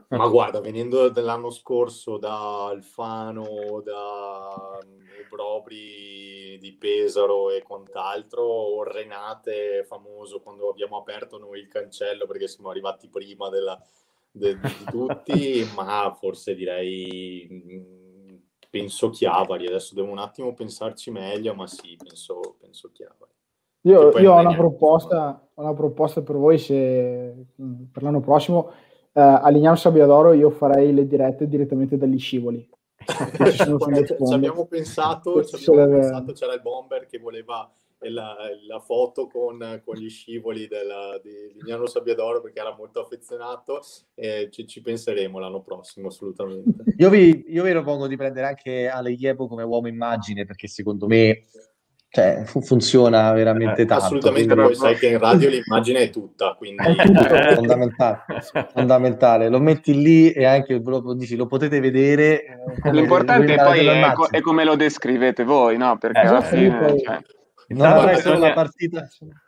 Ma guarda, venendo dall'anno scorso da Alfano, da Brobri di Pesaro e quant'altro, Renate famoso quando abbiamo aperto noi il cancello perché siamo arrivati prima della, de, di tutti, ma forse direi penso Chiavari, adesso devo un attimo pensarci meglio, ma sì, penso, penso Chiavari. Io, io ho, una proposta, ho, una proposta, per voi se, per l'anno prossimo. Uh, a Lignano Sabbiadoro io farei le dirette direttamente dagli scivoli. ci, ci abbiamo pensato, ci abbiamo pensato, c'era il bomber che voleva la, la foto con, con, gli scivoli della, di Lignano Sabbiadoro perché era molto affezionato e ci, ci penseremo l'anno prossimo assolutamente. Io vi, io vi propongo di prendere anche Ale Iebo come uomo immagine perché secondo me cioè, funziona veramente eh, tanto. Assolutamente, quindi... poi sai che in radio l'immagine è tutta, quindi... È tutto, fondamentale, fondamentale, lo metti lì e anche lo, dici, lo potete vedere. Eh, L'importante poi è, co- è, come lo descrivete voi, no? Perché eh, alla fine... Poi... Cioè... Non avrei solo la partita...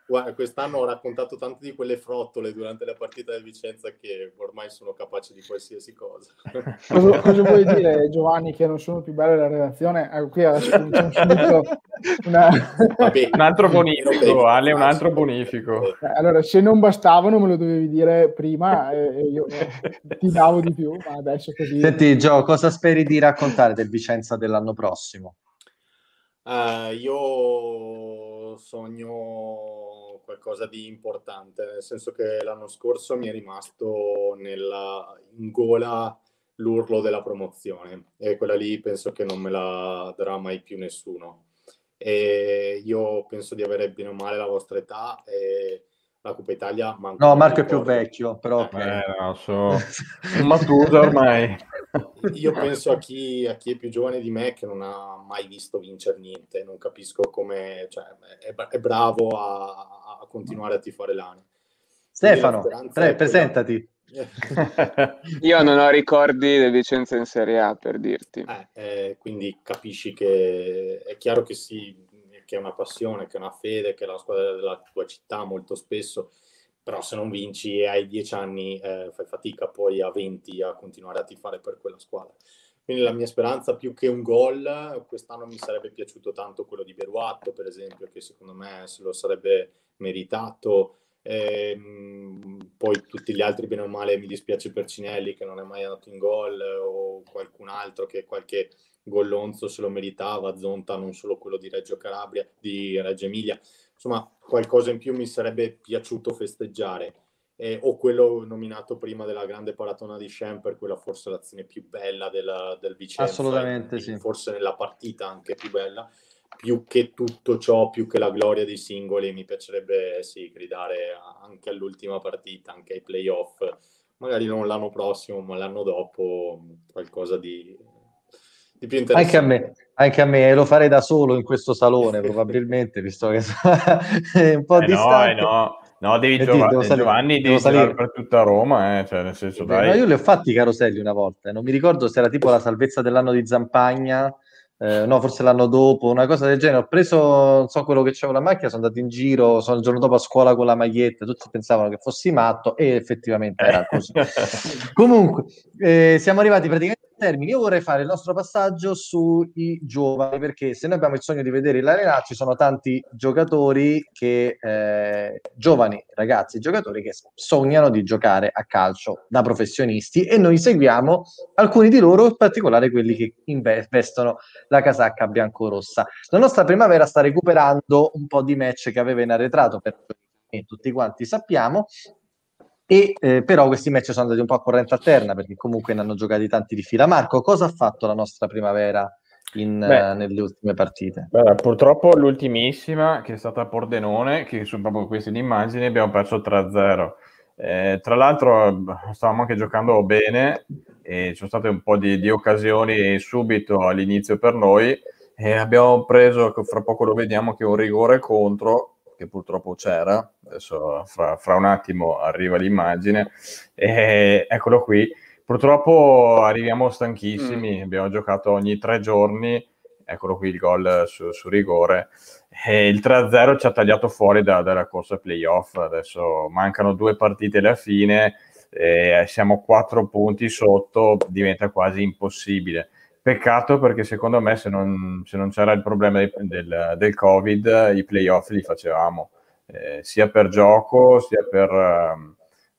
Guarda, quest'anno ho raccontato tante di quelle frottole durante la partita del Vicenza che ormai sono capaci di qualsiasi cosa. cosa, cosa vuoi dire, Giovanni, che non sono più belle la relazione? Eh, qui adesso cominciamo subito una... Vabbè, un altro bonifico, Ale, un altro bonifico. Eh, allora, se non bastavano me lo dovevi dire prima e io eh, ti davo di più, ma adesso così... Senti, Gio, cosa speri di raccontare del Vicenza dell'anno prossimo? Uh, io sogno qualcosa di importante, nel senso che l'anno scorso mi è rimasto nella, in gola l'urlo della promozione e quella lì penso che non me la darà mai più nessuno. E io penso di avere bene o male la vostra età e la Coppa Italia. no, Marco è più vecchio, però. Eh, okay. no, so... Matusa ormai. Io penso a chi, a chi, è più giovane di me che non ha mai visto vincere niente, non capisco come. Cioè, è, è, bravo a, a, continuare a tifare l'anno. Stefano, pre, presentati. Io non ho ricordi del Vicenza in Serie A per dirti. Eh, eh, quindi capisci che è chiaro che sì, che è una passione, che è una fede, che è la squadra della tua città molto spesso, però se non vinci e hai dieci anni eh, fai fatica poi a 20 a continuare a tifare per quella squadra. Quindi la mia speranza più che un gol, quest'anno mi sarebbe piaciuto tanto quello di Beruatto, per esempio, che secondo me se lo sarebbe meritato. E, ehm, poi tutti gli altri, bene o male, mi dispiace per Cinelli che non è mai andato in gol o qualcun altro che qualche Gollonzo se lo meritava, Zonta non solo quello di Reggio Calabria, di Reggio Emilia, insomma qualcosa in più mi sarebbe piaciuto festeggiare. Eh, o quello nominato prima della grande paratona di Schemper, quella forse l'azione più bella del, del Vicenza. Assolutamente sì. Forse nella partita anche più bella. Più che tutto ciò, più che la gloria dei singoli, mi piacerebbe sì, gridare anche all'ultima partita, anche ai playoff, magari non l'anno prossimo, ma l'anno dopo, qualcosa di, di più interessante. Anche a me, anche a me, lo farei da solo in questo salone probabilmente, visto che è un po' eh distante. No, no, no, devi Giovanni, devo salire, Giovanni devo devi salire per tutta Roma, eh, cioè nel senso, dai. No, io li ho fatti i caroselli una volta, non mi ricordo se era tipo la salvezza dell'anno di Zampagna, eh, no, forse l'anno dopo, una cosa del genere. Ho preso, non so, quello che c'avevo la macchina, sono andato in giro, sono il giorno dopo a scuola con la maglietta, tutti pensavano che fossi matto e effettivamente era così. Comunque, eh, siamo arrivati praticamente termini, io vorrei fare il nostro passaggio sui giovani, perché se noi abbiamo il sogno di vedere l'Arena, ci sono tanti giocatori che, eh, giovani ragazzi, giocatori che sognano di giocare a calcio da professionisti e noi seguiamo alcuni di loro, in particolare quelli che investono la casacca bianco-rossa. La nostra primavera sta recuperando un po' di match che aveva in arretrato, per tutti quanti sappiamo, e eh, però questi match sono andati un po' a corrente alterna perché comunque ne hanno giocati tanti di fila. Marco, cosa ha fatto la nostra primavera in, beh, uh, nelle ultime partite? Beh, purtroppo l'ultimissima, che è stata a Pordenone, che su proprio queste immagini abbiamo perso 3-0. Eh, tra l'altro stavamo anche giocando bene e ci sono state un po' di, di occasioni subito all'inizio per noi e abbiamo preso, fra poco lo vediamo, che un rigore contro che purtroppo c'era, adesso fra, fra un attimo arriva l'immagine, e eccolo qui. Purtroppo arriviamo stanchissimi, mm. abbiamo giocato ogni tre giorni, eccolo qui il gol su, su rigore, e il 3-0 ci ha tagliato fuori da, dalla corsa playoff, adesso mancano due partite alla fine, siamo quattro punti sotto, diventa quasi impossibile. Peccato perché secondo me se non, se non c'era il problema del, del, Covid i playoff li facevamo, eh, sia per gioco sia per,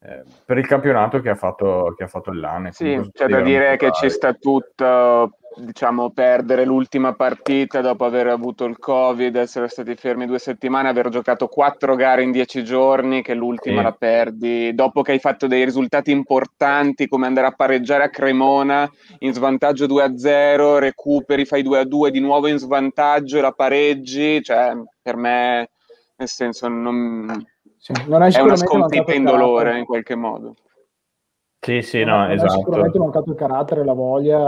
eh, per il campionato che ha fatto, che ha fatto l'anno. Sì, c'è da dire che ci sta tutto diciamo, perdere l'ultima partita dopo aver avuto il Covid, essere stati fermi due settimane, aver giocato quattro gare in dieci giorni, che l'ultima sì. la perdi, dopo che hai fatto dei risultati importanti come andare a pareggiare a Cremona in svantaggio 2-0, recuperi, fai 2-2 di nuovo in svantaggio e la pareggi, cioè per me, nel senso, non, sì, non è una sconfitta in dolore in qualche modo. Sì, sì, no, no esatto. Sicuramente mancato il carattere, la voglia.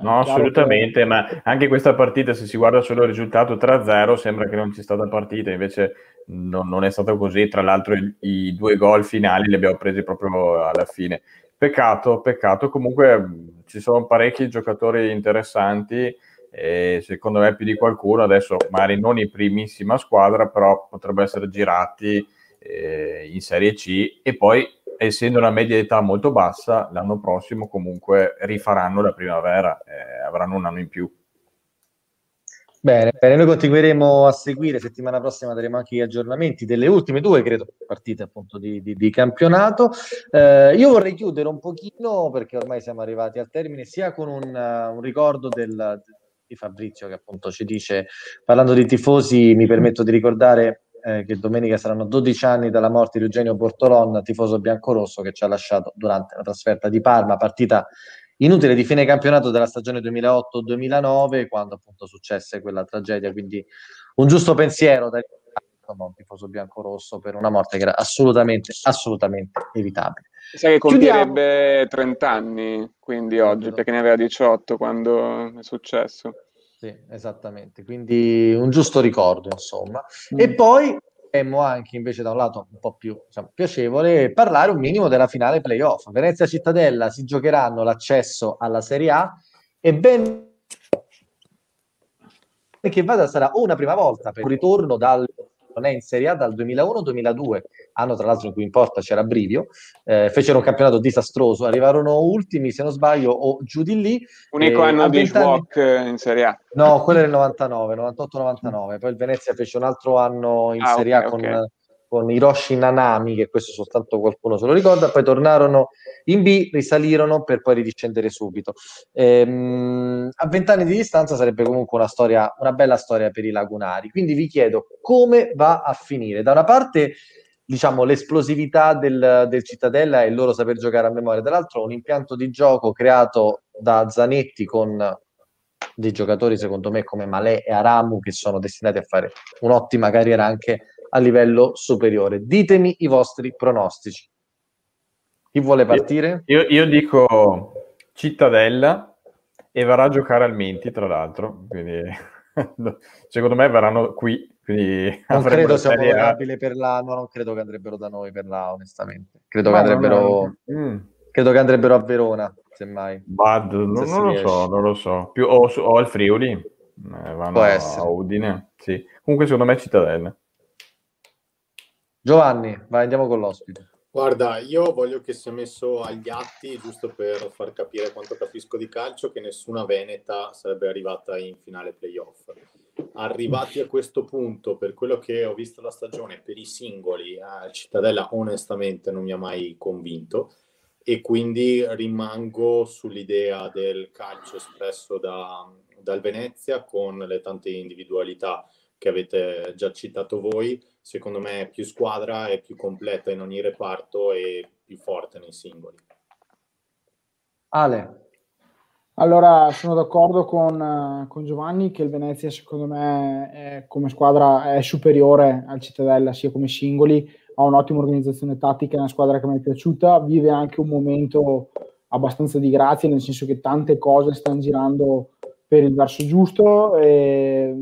No, assolutamente, che... ma anche questa partita, se si guarda solo il risultato 3-0, sembra che non sia stata partita, invece non, non è stato così. Tra l'altro i, i, due gol finali li abbiamo presi proprio alla fine. Peccato, peccato. Comunque ci sono parecchi giocatori interessanti e secondo me più di qualcuno adesso magari non in primissima squadra però potrebbero essere girati eh, in Serie C e poi essendo una media età molto bassa l'anno prossimo comunque rifaranno la primavera eh, avranno un anno in più Bene, bene, noi continueremo a seguire, settimana prossima daremo anche gli aggiornamenti delle ultime due, credo, partite appunto di, di, di campionato. Eh, io vorrei chiudere un pochino, perché ormai siamo arrivati al termine, sia con un, uh, un ricordo del, di Fabrizio che appunto ci dice, parlando di tifosi, mi permetto di ricordare eh, che domenica saranno 12 anni dalla morte di Eugenio Bortolon, tifoso biancorosso che ci ha lasciato durante la trasferta di Parma, partita inutile di fine campionato della stagione 2008-2009, quando appunto successe quella tragedia. Quindi un giusto pensiero da un tifoso bianco-rosso per una morte che era assolutamente, assolutamente evitabile. Sai che compierebbe 30 anni, quindi oggi, perché ne aveva 18 quando è successo. Sì, esattamente, quindi un giusto ricordo, insomma. Mm. E poi potremmo anche invece da un lato un po' più diciamo, piacevole parlare un minimo della finale playoff. Venezia Cittadella si giocheranno l'accesso alla Serie A e ben che vada sarà una prima volta per un ritorno dal non è in Serie A dal 2001-2002, anno tra l'altro in cui in porta c'era Brivio, eh, fecero un campionato disastroso, arrivarono ultimi se non sbaglio o giù di lì. Unico eh, anno di Schwok in Serie A. No, quello il 99, 98-99, poi il Venezia fece un altro anno in ah, Serie A okay, con con Hiroshi Nanami, che questo soltanto qualcuno se lo ricorda, poi tornarono in B, risalirono per poi ridiscendere subito. Ehm, a vent'anni di distanza sarebbe comunque una storia, una bella storia per i lagunari. Quindi vi chiedo come va a finire. Da una parte diciamo, l'esplosività del, del, Cittadella e il loro saper giocare a memoria, dall'altro un impianto di gioco creato da Zanetti con dei giocatori secondo me come Malè e Aramu che sono destinati a fare un'ottima carriera anche a livello superiore. Ditemi i vostri pronostici. Chi vuole partire? Io, io dico Cittadella e verrà a giocare al Menti, tra l'altro. Quindi, secondo me verranno qui. non credo sia probabile per la... No, non credo che andrebbero da noi per la, onestamente. Credo Ma che andrebbero... Mm. Credo che andrebbero a Verona, semmai. Bad, non, non, non lo so, non lo so. Più, o, o al Friuli. Eh, vanno a Udine. Sì. Comunque secondo me Cittadella. Giovanni, vai, andiamo con l'ospite. Guarda, io voglio che sia messo agli atti, giusto per far capire quanto capisco di calcio, che nessuna Veneta sarebbe arrivata in finale playoff. Arrivati a questo punto, per quello che ho visto la stagione, per i singoli, eh, Cittadella onestamente non mi ha mai convinto e quindi rimango sull'idea del calcio espresso da, dal Venezia con le tante individualità che avete già citato voi secondo me più squadra è più completa in ogni reparto e più forte nei singoli. Ale. Allora, sono d'accordo con, con, Giovanni che il Venezia, secondo me, è, come squadra è superiore al Cittadella, sia come singoli, ha un'ottima organizzazione tattica, è una squadra che mi è piaciuta, vive anche un momento abbastanza di grazia, nel senso che tante cose stanno girando per il verso giusto. E,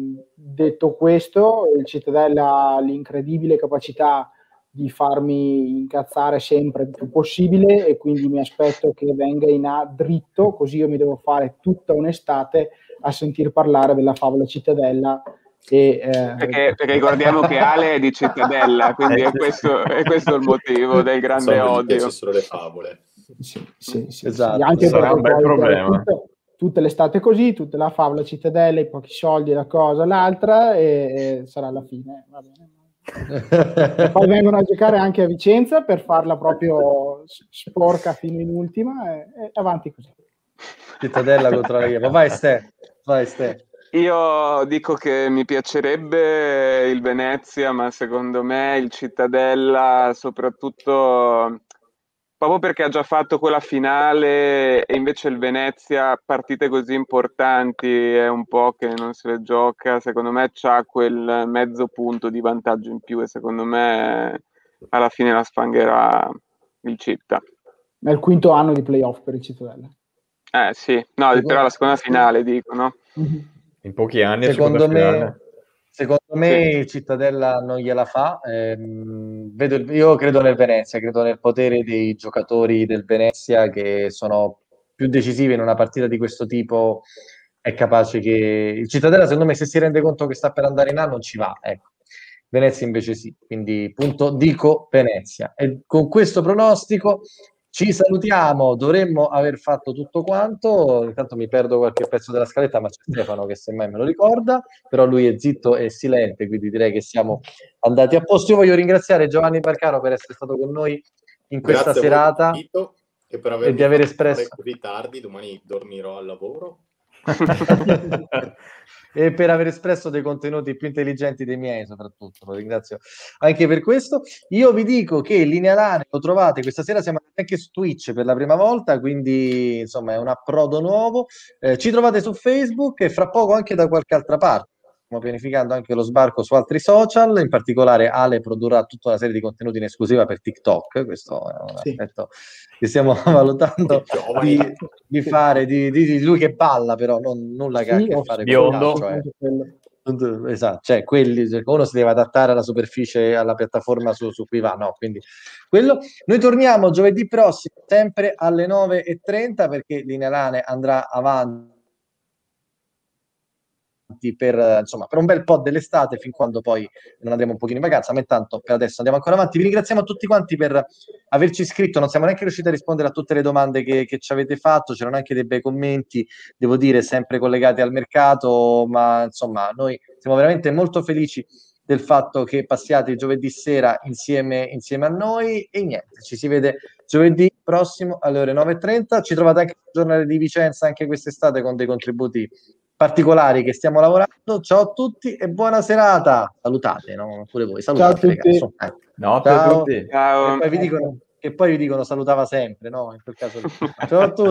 detto questo, il Cittadella ha l'incredibile capacità di farmi incazzare sempre il più possibile e quindi mi aspetto che venga in A dritto, così io mi devo fare tutta un'estate a sentir parlare della favola Cittadella. E, eh... perché, perché, ricordiamo che Ale è di Cittadella, quindi è questo, è questo il motivo del grande Sono odio. Sono le favole. Sì, sì, sì, esatto. sì. Anche Sarà un bel problema. Tutto, tutte le l'estate così, tutta la favola cittadella, i pochi soldi, la cosa, l'altra, e, e sarà la fine. poi vengono a giocare anche a Vicenza per farla proprio sporca fino in ultima e, e avanti così. Cittadella contro la Rieva. Vai Ste, vai Ste. Io dico che mi piacerebbe il Venezia, ma secondo me il Cittadella, soprattutto proprio perché ha già fatto quella finale e invece il Venezia, partite così importanti, è un po' che non se le gioca, secondo me c'ha quel mezzo punto di vantaggio in più e secondo me alla fine la sfangherà il Città. È il quinto anno di playoff per il Cittadella. Eh sì, no, però la seconda finale dico, no? In pochi anni secondo me... Finale Secondo me Cittadella non gliela fa. Ehm, vedo, io credo nel Venezia, credo nel potere dei giocatori del Venezia che sono più decisivi in una partita di questo tipo è capace che il Cittadella, secondo me, se si rende conto che sta per andare in A, non ci va. Ecco. Venezia invece sì, quindi punto dico Venezia. E con questo pronostico ci salutiamo, dovremmo aver fatto tutto quanto, intanto mi perdo qualche pezzo della scaletta, ma c'è Stefano che semmai me lo ricorda, però lui è zitto e silente, quindi direi che siamo andati a posto. Io voglio ringraziare Giovanni Barcaro per essere stato con noi in questa Grazie serata e, per e di aver espresso così tardi, domani dormirò al lavoro. e per aver espresso dei contenuti più intelligenti dei miei, soprattutto. Lo ringrazio anche per questo. Io vi dico che Linea Lane lo trovate questa sera, siamo anche su Twitch per la prima volta, quindi insomma è un approdo nuovo. Eh, ci trovate su Facebook e fra poco anche da qualche altra parte stiamo pianificando anche lo sbarco su altri social, in particolare Ale produrrà tutta una serie di contenuti in esclusiva per TikTok, questo è un sì. aspetto che stiamo valutando di, di, fare, di, di, lui che balla però, non, nulla che ha a che fare biondo. con il calcio, eh. esatto, cioè quelli, uno si deve adattare alla superficie, alla piattaforma su, su cui va, no, quindi quello. Noi torniamo giovedì prossimo, sempre alle 9.30 perché Linealane andrà avanti per, insomma, per un bel po' dell'estate fin quando poi non andremo un pochino in vacanza, ma intanto per adesso andiamo ancora avanti. Vi ringraziamo a tutti quanti per averci iscritto, non siamo neanche riusciti a rispondere a tutte le domande che, che ci avete fatto, c'erano anche dei bei commenti, devo dire, sempre collegati al mercato, ma insomma noi siamo veramente molto felici del fatto che passiate giovedì sera insieme, insieme a noi. E niente, ci si vede giovedì prossimo alle ore 9.30, ci trovate anche il giornale di Vicenza anche quest'estate con dei contributi particolari che stiamo lavorando. Ciao a tutti e buona serata. Salutate, no? Pure voi. Salutate, Ciao a tutti. Eh. No, Ciao. Ciao. Ciao. E poi vi dicono che poi vi dicono salutava sempre, no? In quel caso. Ciao a tutti.